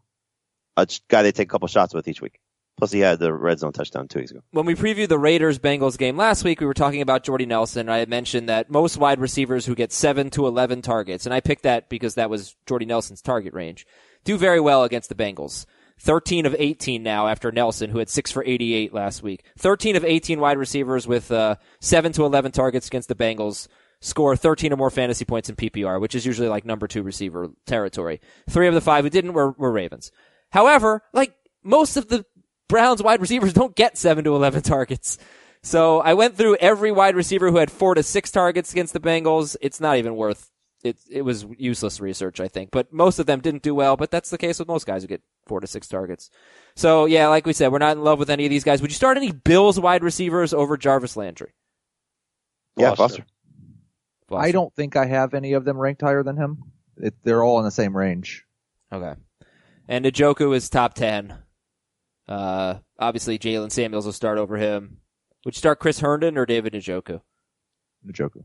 a, a guy they take a couple shots with each week. Plus he had the red zone touchdown two weeks ago. When we previewed the Raiders Bengals game last week, we were talking about Jordy Nelson. I had mentioned that most wide receivers who get seven to eleven targets, and I picked that because that was Jordy Nelson's target range, do very well against the Bengals. 13 of 18 now after Nelson, who had 6 for 88 last week. 13 of 18 wide receivers with uh, 7 to 11 targets against the Bengals score 13 or more fantasy points in PPR, which is usually like number two receiver territory. Three of the five who didn't were, were Ravens. However, like most of the Browns wide receivers don't get 7 to 11 targets. So I went through every wide receiver who had 4 to 6 targets against the Bengals. It's not even worth it it was useless research, I think. But most of them didn't do well, but that's the case with most guys who get four to six targets. So yeah, like we said, we're not in love with any of these guys. Would you start any Bills wide receivers over Jarvis Landry? Yeah, Foster. Foster. I don't think I have any of them ranked higher than him. It, they're all in the same range. Okay. And Njoku is top ten. Uh, obviously Jaylen Samuels will start over him. Would you start Chris Herndon or David Njoku? Njoku.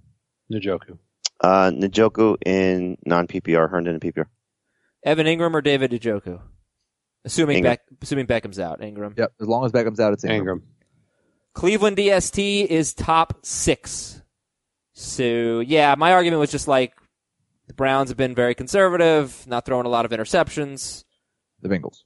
Njoku. Uh, Njoku in non PPR, Herndon in PPR. Evan Engram or David Njoku? Assuming Engram. Beck, assuming Beckham's out, Engram. Yep. As long as Beckham's out, it's Engram. Engram. Cleveland DST is top six. So yeah, my argument was just like the Browns have been very conservative, not throwing a lot of interceptions. The Bengals.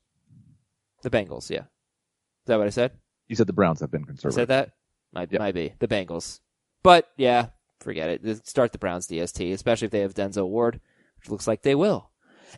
The Bengals, yeah. Is that what I said? You said the Browns have been I conservative. said that? Might, Yep. might be. The Bengals. But yeah, forget it. Start the Browns DST, especially if they have Denzel Ward, which looks like they will.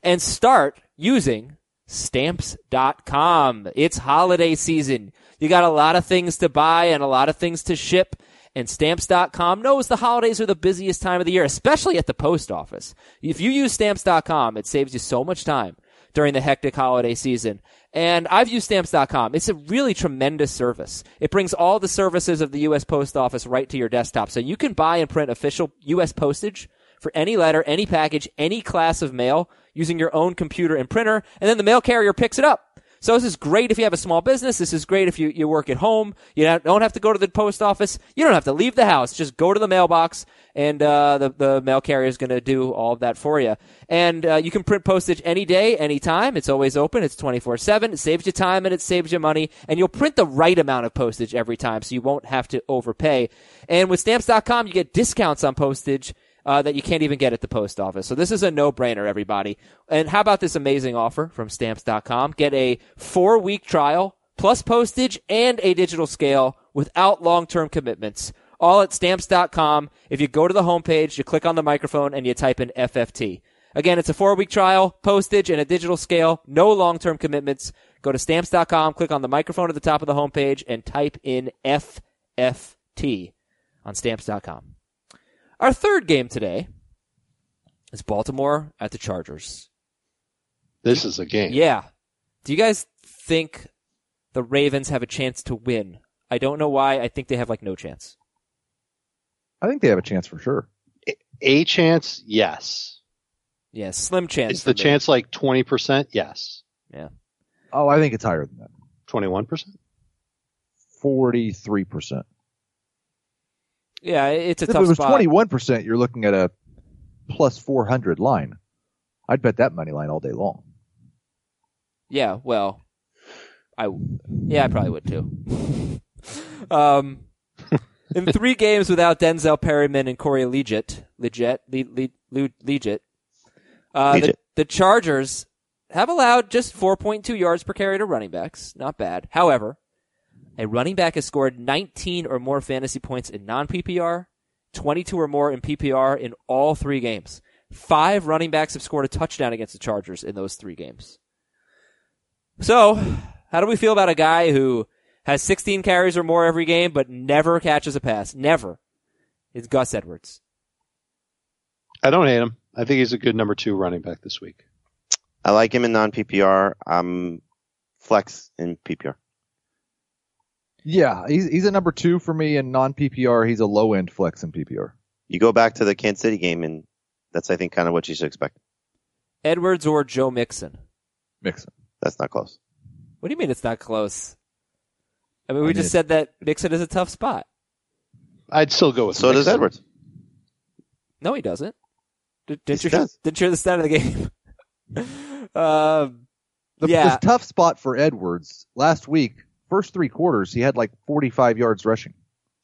And start using stamps.com. It's holiday season. You got a lot of things to buy and a lot of things to ship. And stamps.com knows the holidays are the busiest time of the year, especially at the post office. If you use stamps.com, it saves you so much time during the hectic holiday season. And I've used stamps.com. It's a really tremendous service. It brings all the services of the U.S. Post Office right to your desktop. So you can buy and print official U.S. postage for any letter, any package, any class of mail using your own computer and printer. And then the mail carrier picks it up. So this is great if you have a small business. This is great if you, you work at home. You don't- have to go to the post office. You don't have to leave the house. Just go to the mailbox and, uh, the, the mail carrier is going to do all of that for you. And, uh, you can print postage any day, anytime. It's always open. It's 24-7. It saves you time and it saves you money. And you'll print the right amount of postage every time so you won't have to overpay. And with stamps.com, you get discounts on postage uh, that you can't even get at the post office. So this is a no-brainer, everybody. And how about this amazing offer from stamps.com? Get a four-week trial plus postage and a digital scale without long-term commitments. All at stamps.com. If you go to the homepage, you click on the microphone and you type in FFT. Again, it's a four-week trial, postage, and a digital scale. No long-term commitments. Go to stamps.com, click on the microphone at the top of the homepage, and type in FFT on stamps.com. Our third game today is Baltimore at the Chargers. This is a game. Yeah. Do you guys think the Ravens have a chance to win? I don't know why. I think they have like no chance. I think they have a chance for sure. A chance, yes. Yeah, slim chance. Is the me. chance like 20%? Yes. Yeah. Oh, I think it's higher than that. 21%? Forty-three percent. Yeah, it's a If it was twenty-one percent, you're looking at a plus four hundred line. I'd bet that money line all day long. Yeah, well, I yeah, I probably would too. <laughs> um, <laughs> in three games without Denzel Perryman and Corey Liuget, Liuget, Le, Le, Le, Liuget, uh, the, Liuget. the Chargers have allowed just 4.2 yards per carry to running backs. Not bad. However, a running back has scored 19 or more fantasy points in non PPR, 22 or more in PPR in all three games. Five running backs have scored a touchdown against the Chargers in those three games. So, how do we feel about a guy who has 16 carries or more every game, but never catches a pass? Never. It's Gus Edwards. I don't hate him. I think he's a good number two running back this week. I like him in non PPR. I'm flex in PPR. Yeah, he's he's a number two for me in non PPR. He's a low end flex in PPR. You go back to the Kansas City game, and that's I think kind of what you should expect. Edwards or Joe Mixon? Mixon. That's not close. What do you mean it's not close? I mean, we I just mean- said that Mixon is a tough spot. I'd still go with So does Edwards. No, he doesn't. Did, didn't, you he does. didn't you hear the stat of the game? <laughs> um, The, Yeah. the tough spot for Edwards last week, first three quarters, he had like 45 yards rushing.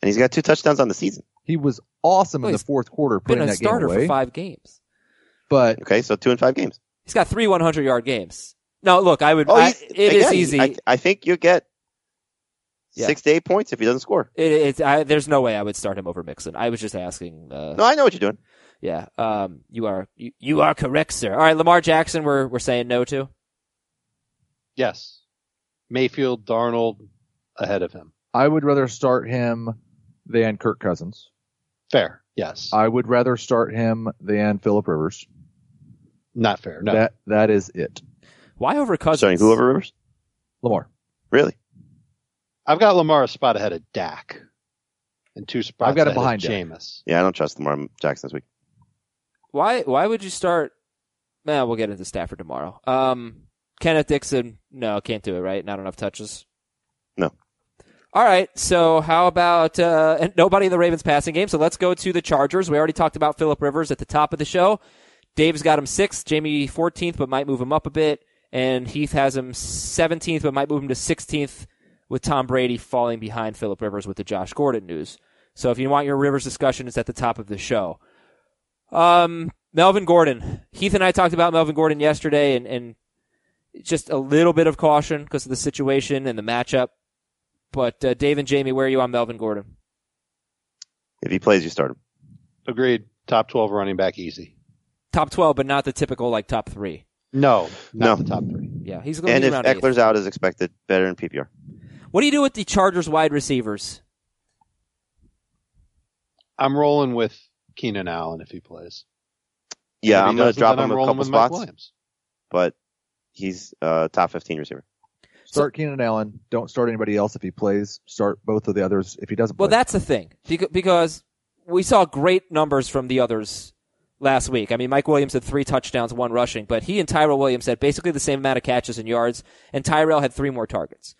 And he's got two touchdowns on the season. He was awesome Well, in the fourth quarter been putting a that game starter away. for five games. But Okay, so two and five games. He's got three 100 yard games. No, look, I would. Oh, I, he's- it is again, easy. I, I think you get Yeah. six to eight points if he doesn't score. It, it's I, there's no way I would start him over Mixon. I was just asking. Uh, No, I know what you're doing. Yeah, um, you are you, you are correct, sir. All right, Lamar Jackson, we're we're saying no to. Yes. Mayfield, Darnold ahead of him. I would rather start him than Kirk Cousins. Fair. Yes. I would rather start him than Philip Rivers. Not fair. No. That that is it. Why over Cousins? Starting who over Rivers? Lamar. Really? I've got Lamar a spot ahead of Dak. And two spots I've got him ahead behind of Dak. Jameis. Yeah, I don't trust Lamar Jackson this week. Why why would you start? Nah, we'll get into Stafford tomorrow. Um, Kenneth Dixon, no, can't do it. Right, not enough touches. No. All right, so how about uh, and nobody in the Ravens passing game? So let's go to the Chargers. We already talked about Philip Rivers at the top of the show. Dave's got him sixth, Jamie fourteenth, but might move him up a bit, and Heath has him seventeenth, but might move him to sixteenth, with Tom Brady falling behind Philip Rivers with the Josh Gordon news. So if you want your Rivers discussion, it's at the top of the show. Um, Melvin Gordon. Heath and I talked about Melvin Gordon yesterday, and, and just a little bit of caution because of the situation and the matchup. But uh, Dave and Jamie, where are you on Melvin Gordon? If he plays, you start him. Agreed. Top 12 running back easy. Top twelve, but not the typical like top three. No. Not No. the top three. Yeah, he's going to And be if around eighth. Ekeler's out as expected, better in PPR. What do you do with the Chargers wide receivers? I'm rolling with Keenan Allen if he plays. Yeah, If he I'm going to drop him a couple spots, but he's a top 15 receiver. Start Keenan Allen. Don't start anybody else if he plays. Start both of the others if he doesn't Well, play. that's the thing because we saw great numbers from the others last week. I mean, Mike Williams had three touchdowns, one rushing, but he and Tyrell Williams had basically the same amount of catches and yards, and Tyrell had three more targets.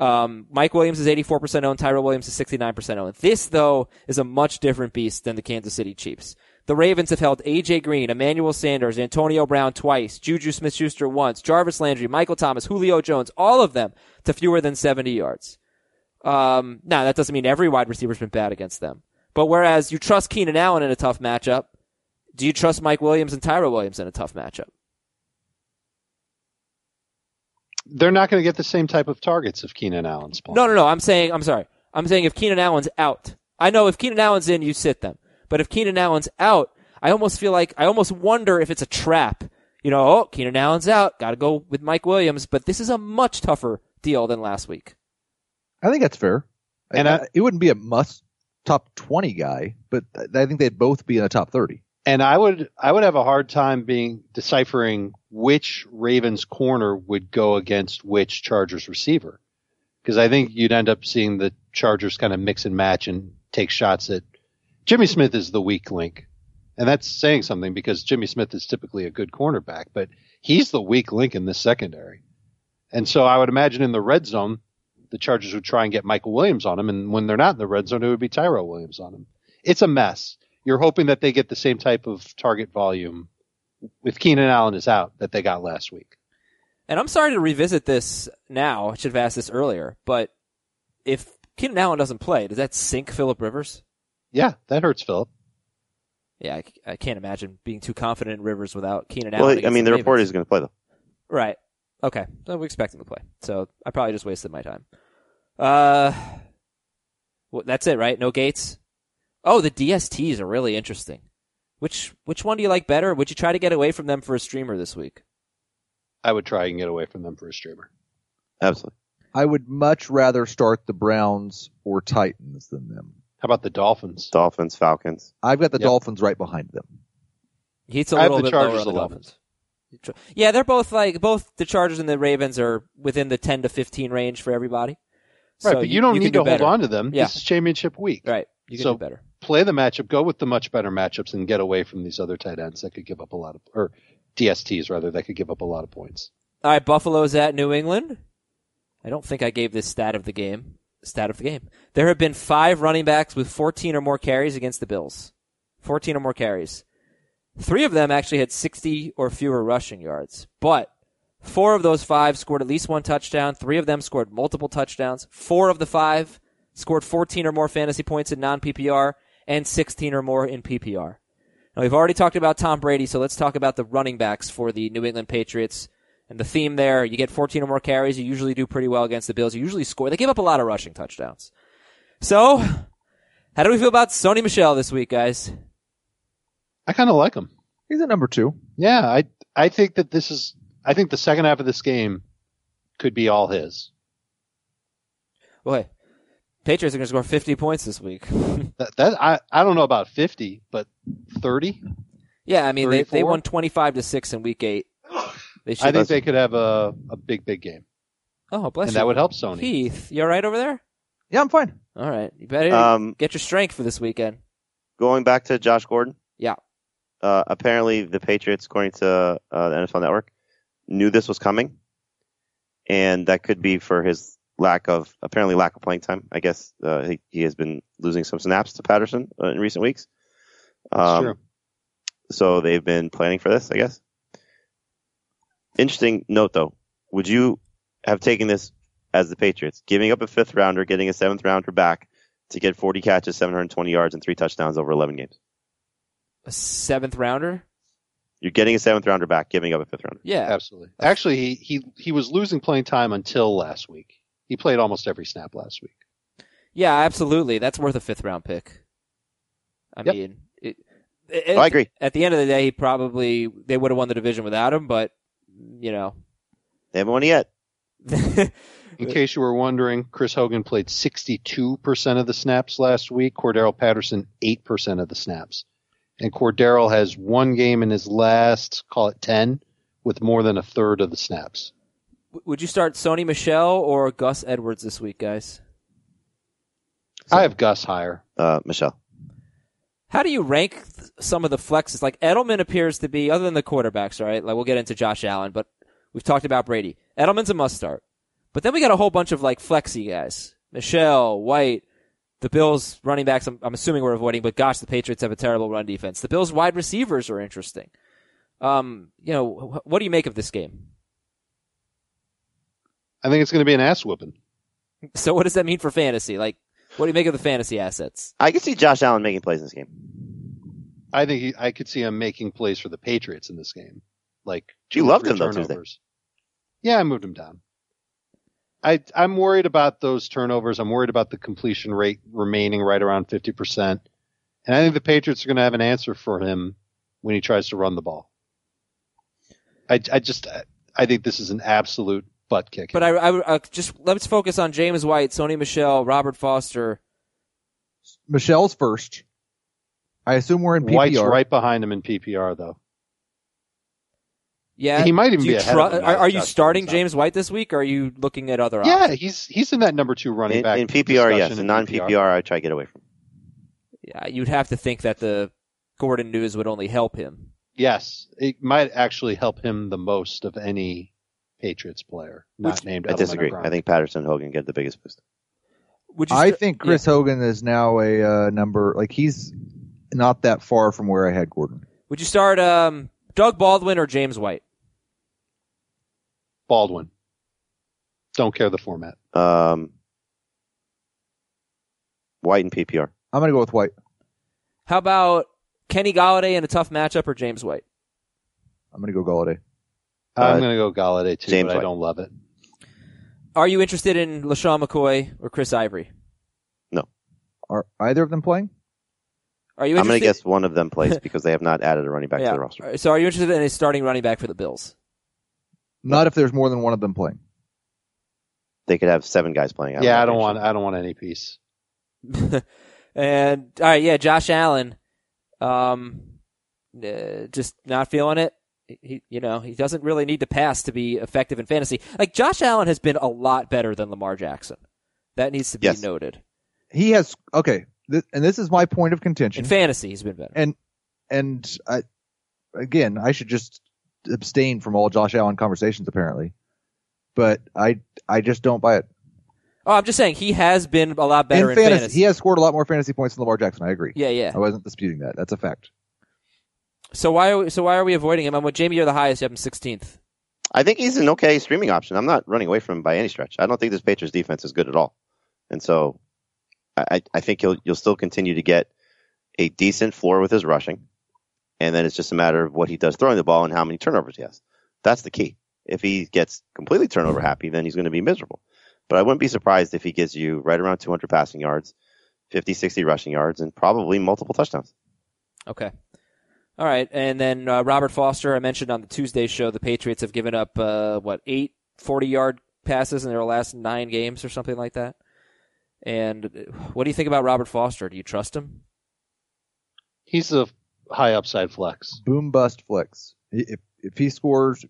Um, Mike Williams is 84% owned, Tyrell Williams is 69% owned. This, though, is a much different beast than the Kansas City Chiefs. The Ravens have held AJ Green, Emmanuel Sanders, Antonio Brown twice, Juju Smith-Schuster once, Jarvis Landry, Michael Thomas, Julio Jones, all of them to fewer than 70 yards. Um, now that doesn't mean every wide receiver's been bad against them. But whereas you trust Keenan Allen in a tough matchup, do you trust Mike Williams and Tyra Williams in a tough matchup? They're not going to get the same type of targets if Keenan Allen's playing. No, no, no. I'm saying, I'm sorry. I'm saying if Keenan Allen's out, I know if Keenan Allen's in, you sit them. But if Keenan Allen's out, I almost feel like, I almost wonder if it's a trap. You know, oh, Keenan Allen's out. Got to go with Mike Williams. But this is a much tougher deal than last week. I think that's fair. And And I- it wouldn't be a must top 20 guy, but I think they'd both be in the top 30. And I would I would have a hard time being deciphering which Ravens corner would go against which Chargers receiver. Because I think you'd end up seeing the Chargers kind of mix and match and take shots at Jimmy Smith is the weak link. And that's saying something because Jimmy Smith is typically a good cornerback, but he's the weak link in this secondary. And so I would imagine in the red zone, the Chargers would try and get Michael Williams on him. And when they're not in the red zone, it would be Tyrell Williams on him. It's a mess you're hoping that they get the same type of target volume with Keenan Allen is out that they got last week. And I'm sorry to revisit this now. I should have asked this earlier. But if Keenan Allen doesn't play, does that sink Philip Rivers? Yeah, that hurts Philip. Yeah, I, I can't imagine being too confident in Rivers without Keenan Allen. Well, I mean, the Ravens. report is going to play though. Right. Okay. So we expect him to play. So I probably just wasted my time. Uh, well, that's it, right? No Gates. Oh, the DSTs are really interesting. Which which one do you like better? Would you try to get away from them for a streamer this week? I would try and get away from them for a streamer. Absolutely. I would much rather start the Browns or Titans than them. How about the Dolphins? Dolphins, Falcons. I've got the Yep. Dolphins right behind them. He's a I have little the bit lower Chargers on the Dolphins. Yeah, they're both like both the Chargers and the Ravens are within the ten to fifteen range for everybody. Right, So but you, don't can need to better. hold on to them. Yeah. This is championship week. Right, you can So- do better. Play the matchup, go with the much better matchups and get away from these other tight ends that could give up a lot of or DSTs rather that could give up a lot of points. All right, Buffalo's at New England. I don't think I gave this stat of the game. Stat of the game. There have been five running backs with 14 or more carries against the Bills. 14 or more carries. Three of them actually had 60 or fewer rushing yards. But four of those five scored at least one touchdown. Three of them scored multiple touchdowns. Four of the five scored 14 or more fantasy points in non-PPR and 16 or more in PPR. Now we've already talked about Tom Brady, so let's talk about the running backs for the New England Patriots. And the theme there, you get 14 or more carries, you usually do pretty well against the Bills. You usually score. They give up a lot of rushing touchdowns. So, how do we feel about Sony Michel this week, guys? I kind of like him. He's at number two. Yeah, I I think that this is. I think the second half of this game could be all his. Boy, Patriots are going to score 50 points this week. <laughs> That, that I I don't know about fifty, but thirty. yeah, I mean, they, they won 25 to 6 in week 8. They should. I think they could have a a big big game, oh, bless and you. that would help Sony. Heath, you all right over there? Yeah, I'm fine. All right. You better Um, get your strength for this weekend. going back to Josh Gordon. Yeah. Uh, apparently, the Patriots, according to uh, the NFL Network, knew this was coming, and that could be for his lack of apparently lack of playing time. I guess uh, he, he has been losing some snaps to Patterson uh, in recent weeks. That's Um, true. So they've been planning for this, I guess. Interesting note, though. Would you have taken this as the Patriots, giving up a fifth rounder, getting a seventh rounder back to get 40 catches, 720 yards, and three touchdowns over 11 games? A seventh rounder? You're getting a seventh rounder back, giving up a fifth rounder. Yeah. Absolutely. Actually, he, he he was losing playing time until last week. He played almost every snap last week. Yeah, absolutely. That's worth a fifth round pick. I Yep. mean, it, it, Oh, I agree. At the end of the day, he probably they would have won the division without him, but you know, They haven't won yet. <laughs> In case you were wondering, Chris Hogan played 62% of the snaps last week. Cordarrelle Patterson, 8% of the snaps. And Cordarrelle has one game in his last, call it 10, with more than a third of the snaps. would you start Sony Michel or Gus Edwards this week, guys? I have Gus higher. Uh, Michel. How do you rank th- some of the flexes? Like Edelman appears to be, other than the quarterbacks, right? Like we'll get into Josh Allen, but we've talked about Brady. Edelman's a must start. But then we got a whole bunch of like flexy guys. Michel, White, the Bills running backs, I'm, I'm assuming we're avoiding, but gosh, the Patriots have a terrible run defense. The Bills wide receivers are interesting. Um, you know, wh- what do you make of this game? I think it's going to be an ass whooping. So what does that mean for fantasy? Like, what do you make of the fantasy assets? I can see Josh Allen making plays in this game. I think he, I could see him making plays for the Patriots in this game. Like You two loved three him, though, Tuesday. turnovers. Yeah, I moved him down. I I'm worried about those turnovers. I'm worried about the completion rate remaining right around 50%. And I think the Patriots are going to have an answer for him when he tries to run the ball. I I just I think this is an absolute butt kick. But I, I, I just let's focus on James White, Sony Michel, Robert Foster. Michel's first. I assume we're in PPR. White's right behind him in PPR though. Yeah, He might even be you ahead tru- of Are, are you starting James White this week? or Are you looking at other Yeah, options? he's he's in that number two running In, back in PPR, yes. In non PPR, I try to get away from. Yeah, you'd have to think that the Gordon news would only help him. Yes, it might actually help him the most of any Patriots player not Which- named. I Edelman disagree. I think Patterson Hogan get the biggest boost. Would? I st- think Chris Hogan is now a uh, number like he's not that far from where I had Gordon. Would you start um, Doug Baldwin or James White? Baldwin. Don't care the format. Um, White and PPR. I'm gonna go with White. How about Kenny Golladay in a tough matchup or James White? I'm gonna go Golladay. I'm Uh, going to go Golladay too, James but I don't love it. Are you interested in LeSean McCoy or Chris Ivory? No. Are either of them playing? Are you I'm going to guess one of them plays <laughs> because they have not added a running back to the roster. So are you interested in a starting running back for the Bills? Not if there's more than one of them playing. They could have seven guys playing. yeah, I don't if want. I don't want any piece. <laughs> and all right, yeah, Josh Allen, um, uh, just not feeling it. He, you know, he doesn't really need to pass to be effective in fantasy. Like Josh Allen has been a lot better than Lamar Jackson. That needs to be Yes. noted. He has okay, th- and this is my point of contention. In fantasy, he's been better. and and I again, I should just abstain from all Josh Allen conversations apparently. But I I just don't buy it. oh, I'm just saying he has been a lot better in in, fantasy, fantasy. he has scored a lot more fantasy points than Lamar Jackson. I agree. yeah, yeah. I wasn't disputing that. That's a fact. So why are we, so why are we avoiding him? I'm with Jamie. You're the highest. You have him 16th. I think he's an okay streaming option. I'm not running away from him by any stretch. I don't think this Patriots defense is good at all, and so I, I think you'll you'll still continue to get a decent floor with his rushing, and then it's just a matter of what he does throwing the ball and how many turnovers he has. That's the key. If he gets completely turnover happy, then he's going to be miserable. But I wouldn't be surprised if he gives you right around 200 passing yards, 50, 60 rushing yards, and probably multiple touchdowns. Okay. All right, and then uh, Robert Foster. I mentioned on the Tuesday show the Patriots have given up uh, what eight 40 yard passes in their last nine games or something like that. And uh, what do you think about Robert Foster? Do you trust him? He's a high upside flex. Boom bust flex. If if he scores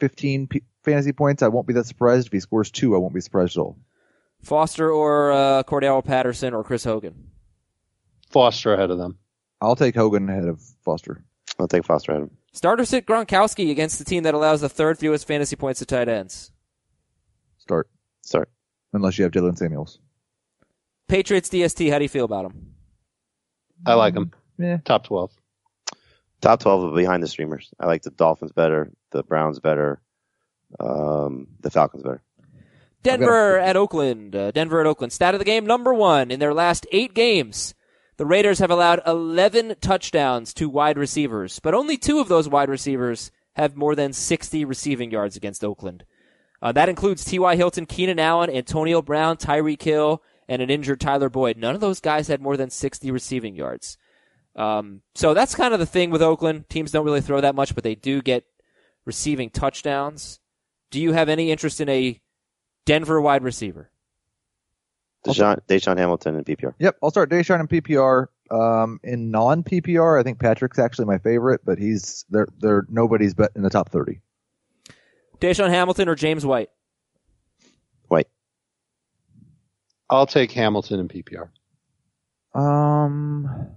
15 p- fantasy points, I won't be that surprised. If he scores two, I won't be surprised at all. Foster or uh, Cordarrelle Patterson or Chris Hogan? Foster ahead of them. I'll take Hogan ahead of Foster. I'll take Foster at him. Starter sit Gronkowski against the team that allows the third fewest fantasy points to tight ends. Start Start. unless you have Jaylen Samuels. Patriots DST. How do you feel about him? I like him. Yeah. Top 12. Top 12 are behind the streamers. I like the Dolphins better, the Browns better, um, the Falcons better. Denver at Oakland. Uh, Denver at Oakland. Stat of the game number one. In their last eight games, the Raiders have allowed 11 touchdowns to wide receivers, but only two of those wide receivers have more than 60 receiving yards against Oakland. Uh, that includes T.Y. Hilton, Keenan Allen, Antonio Brown, Tyreek Hill, and an injured Tyler Boyd. None of those guys had more than 60 receiving yards. Um, so that's kind of the thing with Oakland. Teams don't really throw that much, but they do get receiving touchdowns. Do you have any interest in a Denver wide receiver? DaeSean, DaeSean Hamilton and PPR. Yep, I'll start DaeSean in PPR. Um, in non PPR, I think Patrick's actually my favorite, but he's they're they're nobody's bet in the top thirty. DaeSean Hamilton or James White? White. I'll take Hamilton and PPR. Um,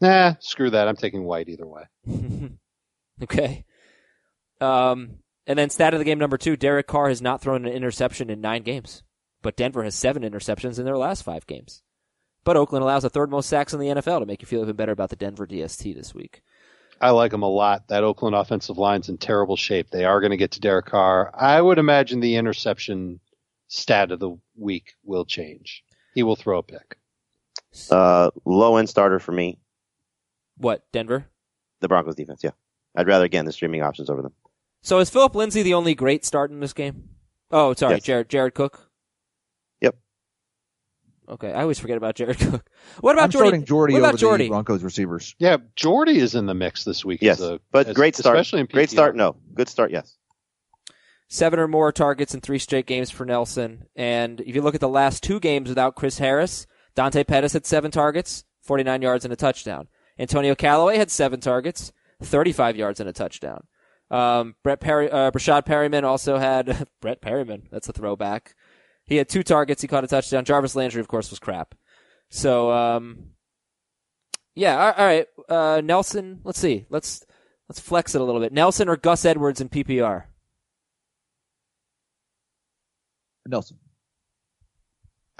Nah, screw that. I'm taking White either way. <laughs> okay. Um, and then stat of the game number two: Derek Carr has not thrown an interception in nine games, but Denver has seven interceptions in their last five games. But Oakland allows the third most sacks in the NFL to make you feel even better about the Denver DST this week. I like them a lot. That Oakland offensive line's in terrible shape. They are going to get to Derek Carr. I would imagine the interception stat of the week will change. He will throw a pick. Uh, low end starter for me, What Denver? the Broncos defense. Yeah. I'd rather, again, the streaming options over them. So is Philip Lindsay the only great start in this game? Oh, sorry, Yes. Jared Jared Cook. Yep. Okay, I always forget about Jared <laughs> Cook. What about I'm Jordy? starting Jordy what over about Jordy? the Broncos receivers. Yeah, Jordy is in the mix this week. Yes. as a- but as- great start. especially in Great start. No. Good start. Yes. Seven or more targets in three straight games for Nelson. And if you look at the last two games without Chris Harris, Dante Pettis had seven targets, 49 yards and a touchdown. Antonio Callaway had seven targets, 35 yards and a touchdown. Um, Brett Perry, uh, Breshad Perriman also had, <laughs> Brett Perriman, that's a throwback. He had two targets, he caught a touchdown. Jarvis Landry, of course, was crap. So, um, yeah, all all right. Uh, Nelson, let's see. Let's, let's flex it a little bit. Nelson or Gus Edwards in PPR? Nelson.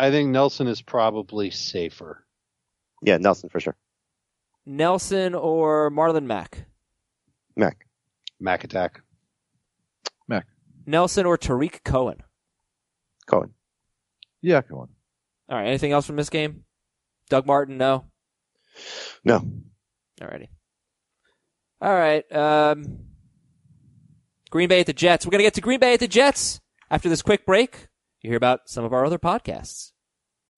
I think Nelson is probably safer. Yeah. Nelson for sure. Nelson or Marlon Mack? Mack. Mack attack. Mack. Nelson or Tarik Cohen? Cohen. Yeah, come on. All right. Anything else from this game? Doug Martin? No. No. Alrighty. All right. Um, Green Bay at the Jets. We're gonna get to Green Bay at the Jets after this quick break. You hear about some of our other podcasts.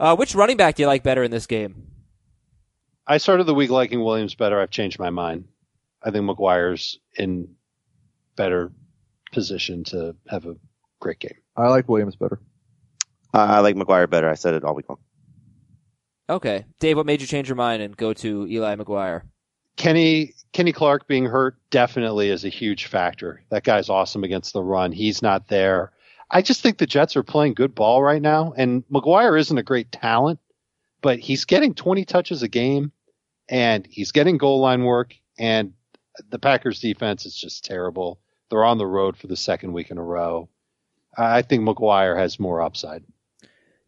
Uh, which running back do you like better in this game? I started the week liking Williams better. I've changed my mind. I think McGuire's in better position to have a great game. I like Williams better. Uh, I like McGuire better. I said it all week long. Okay, Dave, what made you change your mind and go to Eli McGuire? Kenny Kenny Clark being hurt definitely is a huge factor. That guy's awesome against the run. He's not there. I just think the Jets are playing good ball right now, and McGuire isn't a great talent, but he's getting 20 touches a game, and he's getting goal line work, and the Packers defense is just terrible. They're on the road for the second week in a row. I think McGuire has more upside.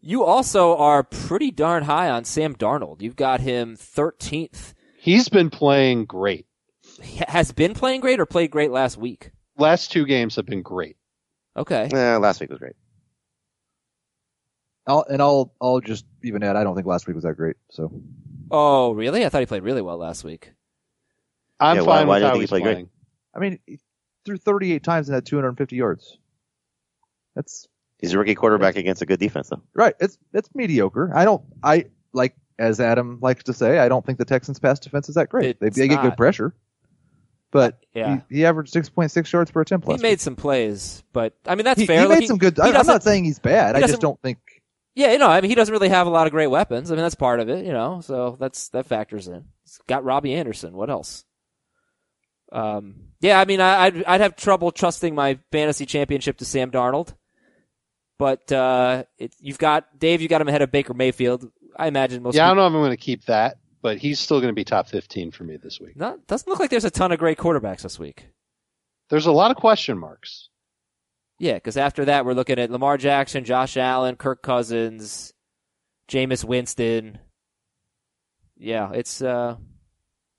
You also are pretty darn high on Sam Darnold. You've got him 13th. He's been playing great. He has been playing great or played great last week? Last two games have been great. Okay. Eh, last week was great. I'll, and I'll I'll just even add. I don't think last week was that great. So Oh, really? I thought he played really well last week. I'm Yeah, why- fine why with do how think he he's played great? playing. I mean, he threw 38 times and had 250 yards. That's He's a rookie quarterback against a good defense, though. right. It's it's mediocre. I don't. I like as Adam likes to say. I don't think the Texans' pass defense is that great. They, It's they get not. good pressure, but Yeah. he, he averaged 6.6 yards per attempt. He last made week. some plays, but I mean that's He, fair. he Like, made some good. I, I'm doesn't- saying he's bad. he I just don't think. Yeah, you know, I mean, he doesn't really have a lot of great weapons. I mean, that's part of it, you know. So that's that factors in. He's got Robbie Anderson. What else? Um, yeah, I mean, I, I'd I'd have trouble trusting my fantasy championship to Sam Darnold, but uh, it, you've got Dave. You got him ahead of Baker Mayfield. I imagine most. Yeah, I don't know if I'm going to keep that, but he's still going to be top 15 for me this week. not, doesn't look like there's a ton of great quarterbacks this week. There's a lot of question marks. Yeah, because after that we're looking at Lamar Jackson, Josh Allen, Kirk Cousins, Jameis Winston. Yeah, it's uh,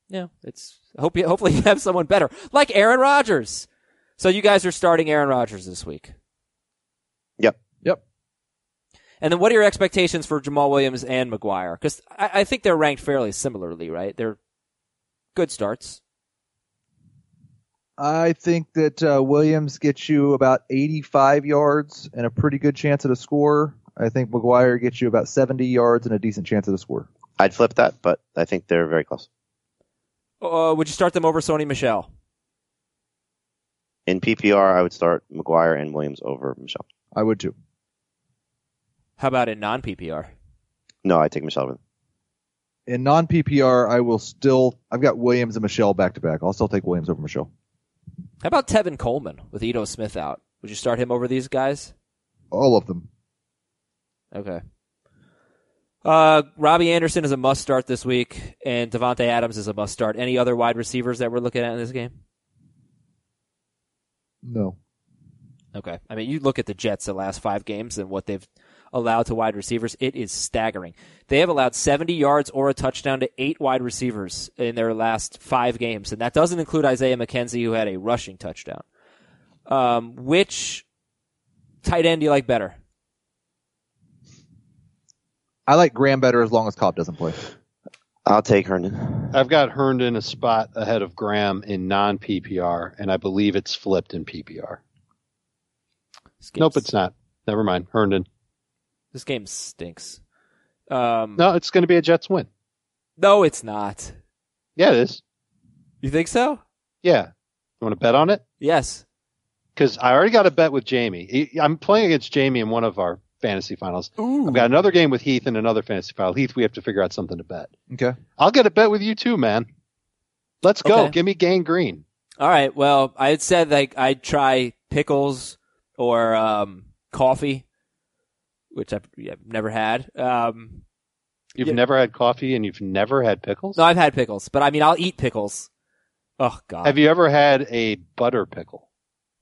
yeah, it's hope you hopefully you have someone better like Aaron Rodgers. So you guys are starting Aaron Rodgers this week, Yep. Yep. And then what are your expectations for Jamaal Williams and McGuire? Because I, I think they're ranked fairly similarly, right? They're good starts. I think that uh, Williams gets you about 85 yards and a pretty good chance at a score. I think McGuire gets you about 70 yards and a decent chance at a score. I'd flip that, but I think they're very close. Uh, would you start them over Sony Michel? In PPR, I would start McGuire and Williams over Michel. I would too. How about in non PPR? No, I take Michel over. In non PPR, I will still. I've got Williams and Michel back to back. I'll still take Williams over Michel. How about Tevin Coleman with Ito Smith out? Would you start him over these guys? All of them. Okay. Uh, Robbie Anderson is a must start this week, and Davante Adams is a must start. Any other wide receivers that we're looking at in this game? No. Okay. I mean, you look at the Jets the last five games and what they've allowed to wide receivers. It is staggering. They have allowed 70 yards or a touchdown to eight wide receivers in their last five games, and that doesn't include Isaiah McKenzie, who had a rushing touchdown. Um, which tight end do you like better? I like Graham better as long as Cobb doesn't play. I'll take Herndon. I've got Herndon a spot ahead of Graham in non PPR, and I believe it's flipped in PPR. This game Nope, it's not. Never mind. Herndon. This game stinks. Um, No, it's going to be a Jets win. no, it's not. Yeah, it is. You think so? Yeah. You want to bet on it? Yes. Because I already got a bet with Jamie. He- I'm playing against Jamie in one of our fantasy finals. Ooh. I've got another game with Heath in another fantasy final. Heath, we have to figure out something to bet. Okay. I'll get a bet with you too, man. Let's go. Okay. Give me Gang Green. All right. Well, I had said like I'd try pickles or um, coffee, which I've, yeah, I've never had. Um, You've Yeah. never had coffee and you've never had pickles? no, I've had pickles, but I mean I'll eat pickles. Oh God. Have you ever had a butter pickle?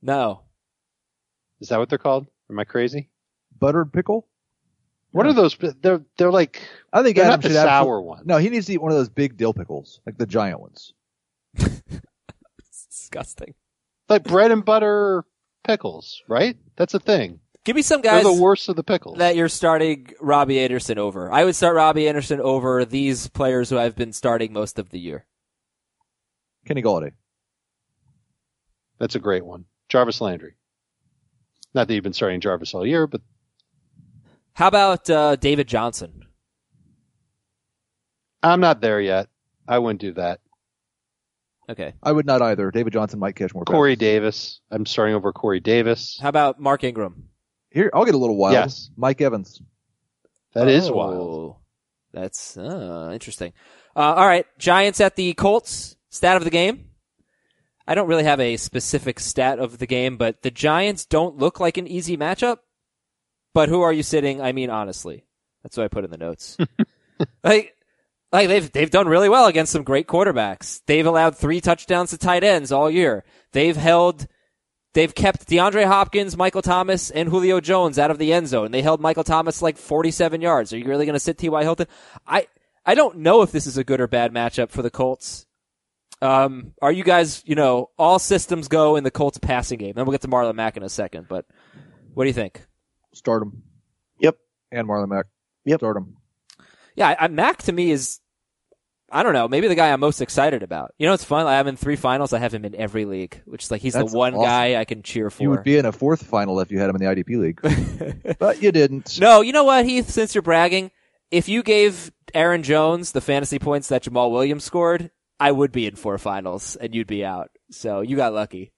No. Is that what they're called? Am I crazy? Buttered pickle? What are those? They're they're like I think they're Adam not the should have sour ones. No, he needs to eat one of those big dill pickles, like the giant ones. It's <laughs> disgusting. like bread and butter pickles, right? That's a thing. Give me some They're guys the worst of the pickles. that you're starting Robbie Anderson over. I would start Robbie Anderson over these players who I've been starting most of the year. Kenny Golladay. That's a great one. Jarvis Landry. Not that you've been starting Jarvis all year, but How about uh, David Johnson? I'm not there yet. I wouldn't do that. Okay. I would not either. David Johnson might catch more. Corey passes. Davis. I'm starting over Corey Davis. How about Mark Ingram? Here, I'll get a little wild. Yes. Mike Evans. That is Oh, wild. That's uh, interesting. Uh, all right, Giants at the Colts. Stat of the game. I don't really have a specific stat of the game, but the Giants don't look like an easy matchup. But who are you sitting? I mean, honestly, that's what I put in the notes. <laughs> like, like they've they've done really well against some great quarterbacks. They've allowed three touchdowns to tight ends all year. They've held They've kept DeAndre Hopkins, Michael Thomas, and Julio Jones out of the end zone. They held Michael Thomas like 47 yards. Are you really going to sit T.Y. Hilton? I, I don't know if this is a good or bad matchup for the Colts. Um, are you guys, you know, all systems go in the Colts passing game? Then we'll get to Marlon Mack in a second, but what do you think? Start him. Yep. And Marlon Mack. Yep. Start him. Yeah, I, I, Mack to me is, I don't know, maybe the guy I'm most excited about. You know, it's fun. I have in three finals. I have him in every league, which is like he's That's the one awesome. guy I can cheer for. You would be in a fourth final if you had him in the IDP league, <laughs> but you didn't. No, you know what, Heath? Since you're bragging, if you gave Aaron Jones the fantasy points that Jamaal Williams scored, I would be in four finals and you'd be out. So you got lucky.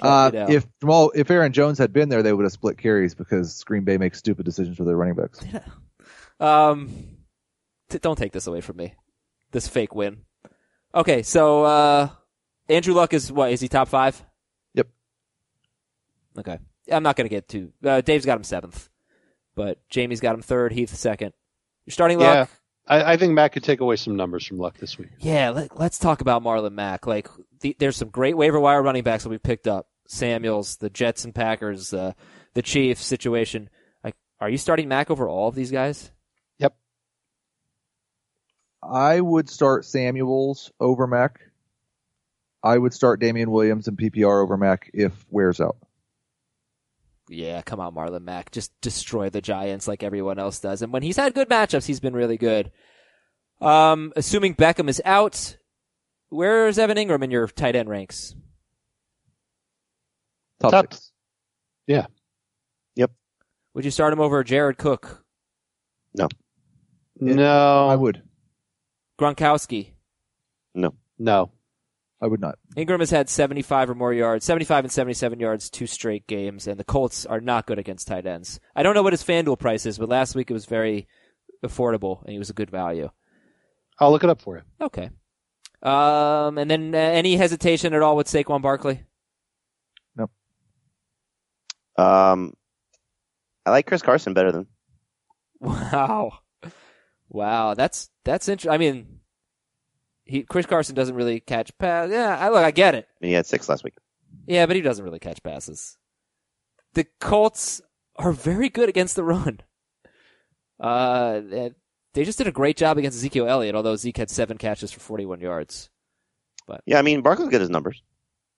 Uh, if Jamaal, if Aaron Jones had been there, they would have split carries because Green Bay makes stupid decisions with their running backs. Yeah. <laughs> um, t- don't take this away from me. This fake win. Okay, so uh, Andrew Luck is what? Is he top five? Yep. Okay, I'm not gonna get too. Uh, Dave's got him seventh, but Jamie's got him third. Heath second. You're starting Yeah. Luck. I, I think Matt could take away some numbers from Luck this week. Yeah, let, us talk about Marlon Mack. Like, the, there's some great waiver wire running backs that we picked up. Samuels, the Jets and Packers, uh, the Chiefs situation. Like, are you starting Mack over all of these guys? I would start Samuels over Mack. I would start Damien Williams and PPR over Mack if wears out. Yeah, come on, Marlon Mack. Just destroy the Giants like everyone else does. And when he's had good matchups, he's been really good. Um, assuming Beckham is out, where is Evan Engram in your tight end ranks? Top, Top- six. Would you start him over Jared Cook, No. No, I would. Gronkowski? No, No. I would not. Engram has had 75 or more yards, 75 and 77 yards, two straight games, and the Colts are not good against tight ends. I don't know what his FanDuel price is, but last week it was very affordable and he was a good value. I'll look it up for you. Okay. Um, and then uh, any hesitation at all with Saquon Barkley? Nope. Um, I like Chris Carson better than. <laughs> Wow. Wow, that's that's interesting. I mean, he Chris Carson doesn't really catch pass. Yeah, I look, I get it. I mean, he had six last week. Yeah, but he doesn't really catch passes. The Colts are very good against the run. Uh, they- they just did a great job against Ezekiel Elliott, although Zeke had seven catches for 41 yards. But yeah, I mean, Barkley's got his numbers.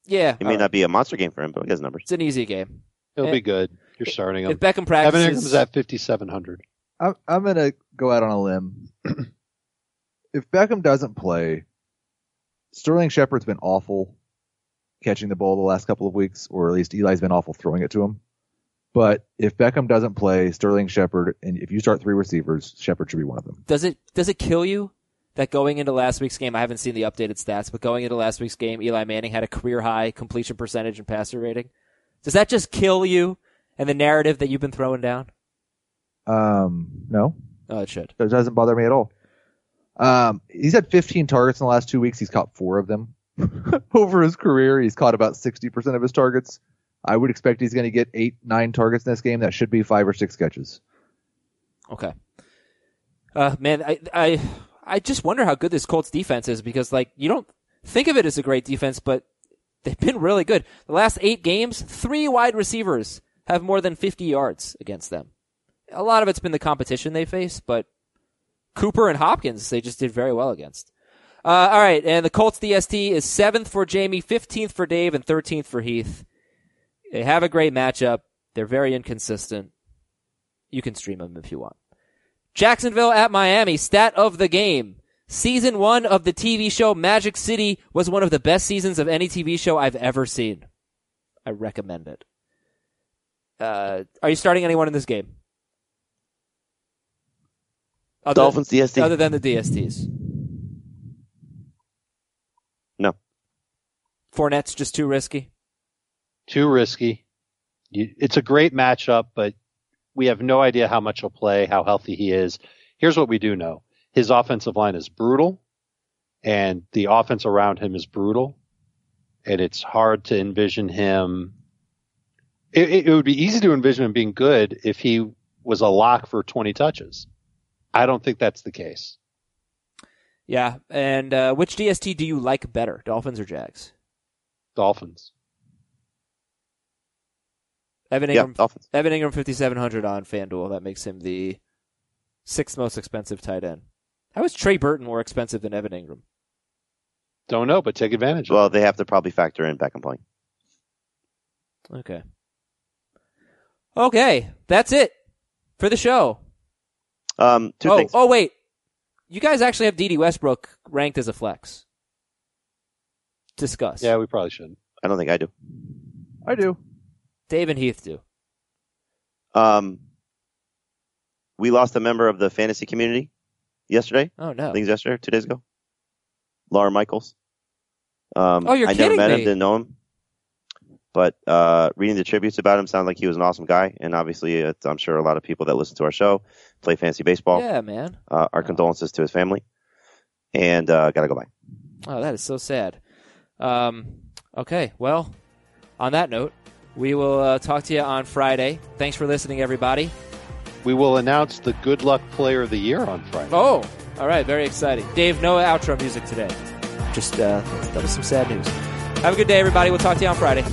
Yeah, It may all right. not be a monster game for him, but he has numbers. it's an easy game. He'll Eh, be good. You're starting him. If Beckham practices, Evan Engram's at 5,700. I'm, I'm going to go out on a limb. <clears throat> if Beckham doesn't play, Sterling Shepard's been awful catching the ball the last couple of weeks, or at least Eli's been awful throwing it to him. But if Beckham doesn't play, Sterling Shepard, and if you start three receivers, Shepard should be one of them. does it does it kill you that going into last week's game? I haven't seen the updated stats, but going into last week's game, Eli Manning had a career high completion percentage and passer rating. Does that just kill you and the narrative that you've been throwing down? Um, no, Oh, it should. That doesn't bother me at all. Um, he's had 15 targets in the last two weeks. He's caught four of them. <laughs> Over his career, he's caught about 60% of his targets. I would expect he's going to get eight, nine targets in this game. That should be five or six catches. Okay. Uh, man, I, I, I just wonder how good this Colts defense is because, like, you don't think of it as a great defense, but they've been really good. The last eight games, three wide receivers have more than 50 yards against them. A lot of it's been the competition they face, but Cooper and Hopkins, they just did very well against. Uh, all right, and the Colts DST is seventh for Jamie, 15th for Dave, and 13th for Heath. They have a great matchup. They're very inconsistent. You can stream them if you want. Jacksonville at Miami, stat of the game. Season one of the TV show Magic City was one of the best seasons of any TV show I've ever seen. I recommend it. Uh, are you starting anyone in this game? Other, Dolphins DST. Other than the DSTs. No. Fournette's just too risky. Too risky. You, it's a great matchup, but we have no idea how much he'll play, how healthy he is. Here's what we do know. His offensive line is brutal and the offense around him is brutal and it's hard to envision him. It, it would be easy to envision him being good if he was a lock for 20 touches. I don't think that's the case. Yeah, and uh, which DST do you like better, Dolphins or Jags? Dolphins. Evan Engram, Yeah, Dolphins. Evan Engram, fifty seven hundred on FanDuel. That makes him the sixth most expensive tight end. How is Trey Burton more expensive than Evan Engram? Don't know, but take advantage of Well, they have to probably factor in Beckham playing. Okay. Okay, that's it for the show. Um, two oh, things. oh wait, you guys actually have Dede Westbrook ranked as a flex. Discuss. Yeah, we probably shouldn't. I don't think I do. I do. Dave and Heath do. Um, we lost a member of the fantasy community yesterday. Oh no. I think it was yesterday, two days ago. Lawr Michaels. Um, Oh, you're I never kidding met me. him, didn't know him. But uh, reading the tributes about him sounded like he was an awesome guy, and obviously, it's, I'm sure a lot of people that listen to our show play fantasy baseball. Yeah, man. Uh, our condolences to his family, and uh, gotta go by. Oh, that is so sad. Um, okay, well, on that note, we will uh, talk to you on Friday. Thanks for listening, everybody. We will announce the good luck player of the year on Friday. Oh, all right, very exciting. Dave, no outro music today. Just uh, that was some sad news. Have a good day, everybody. We'll talk to you on Friday.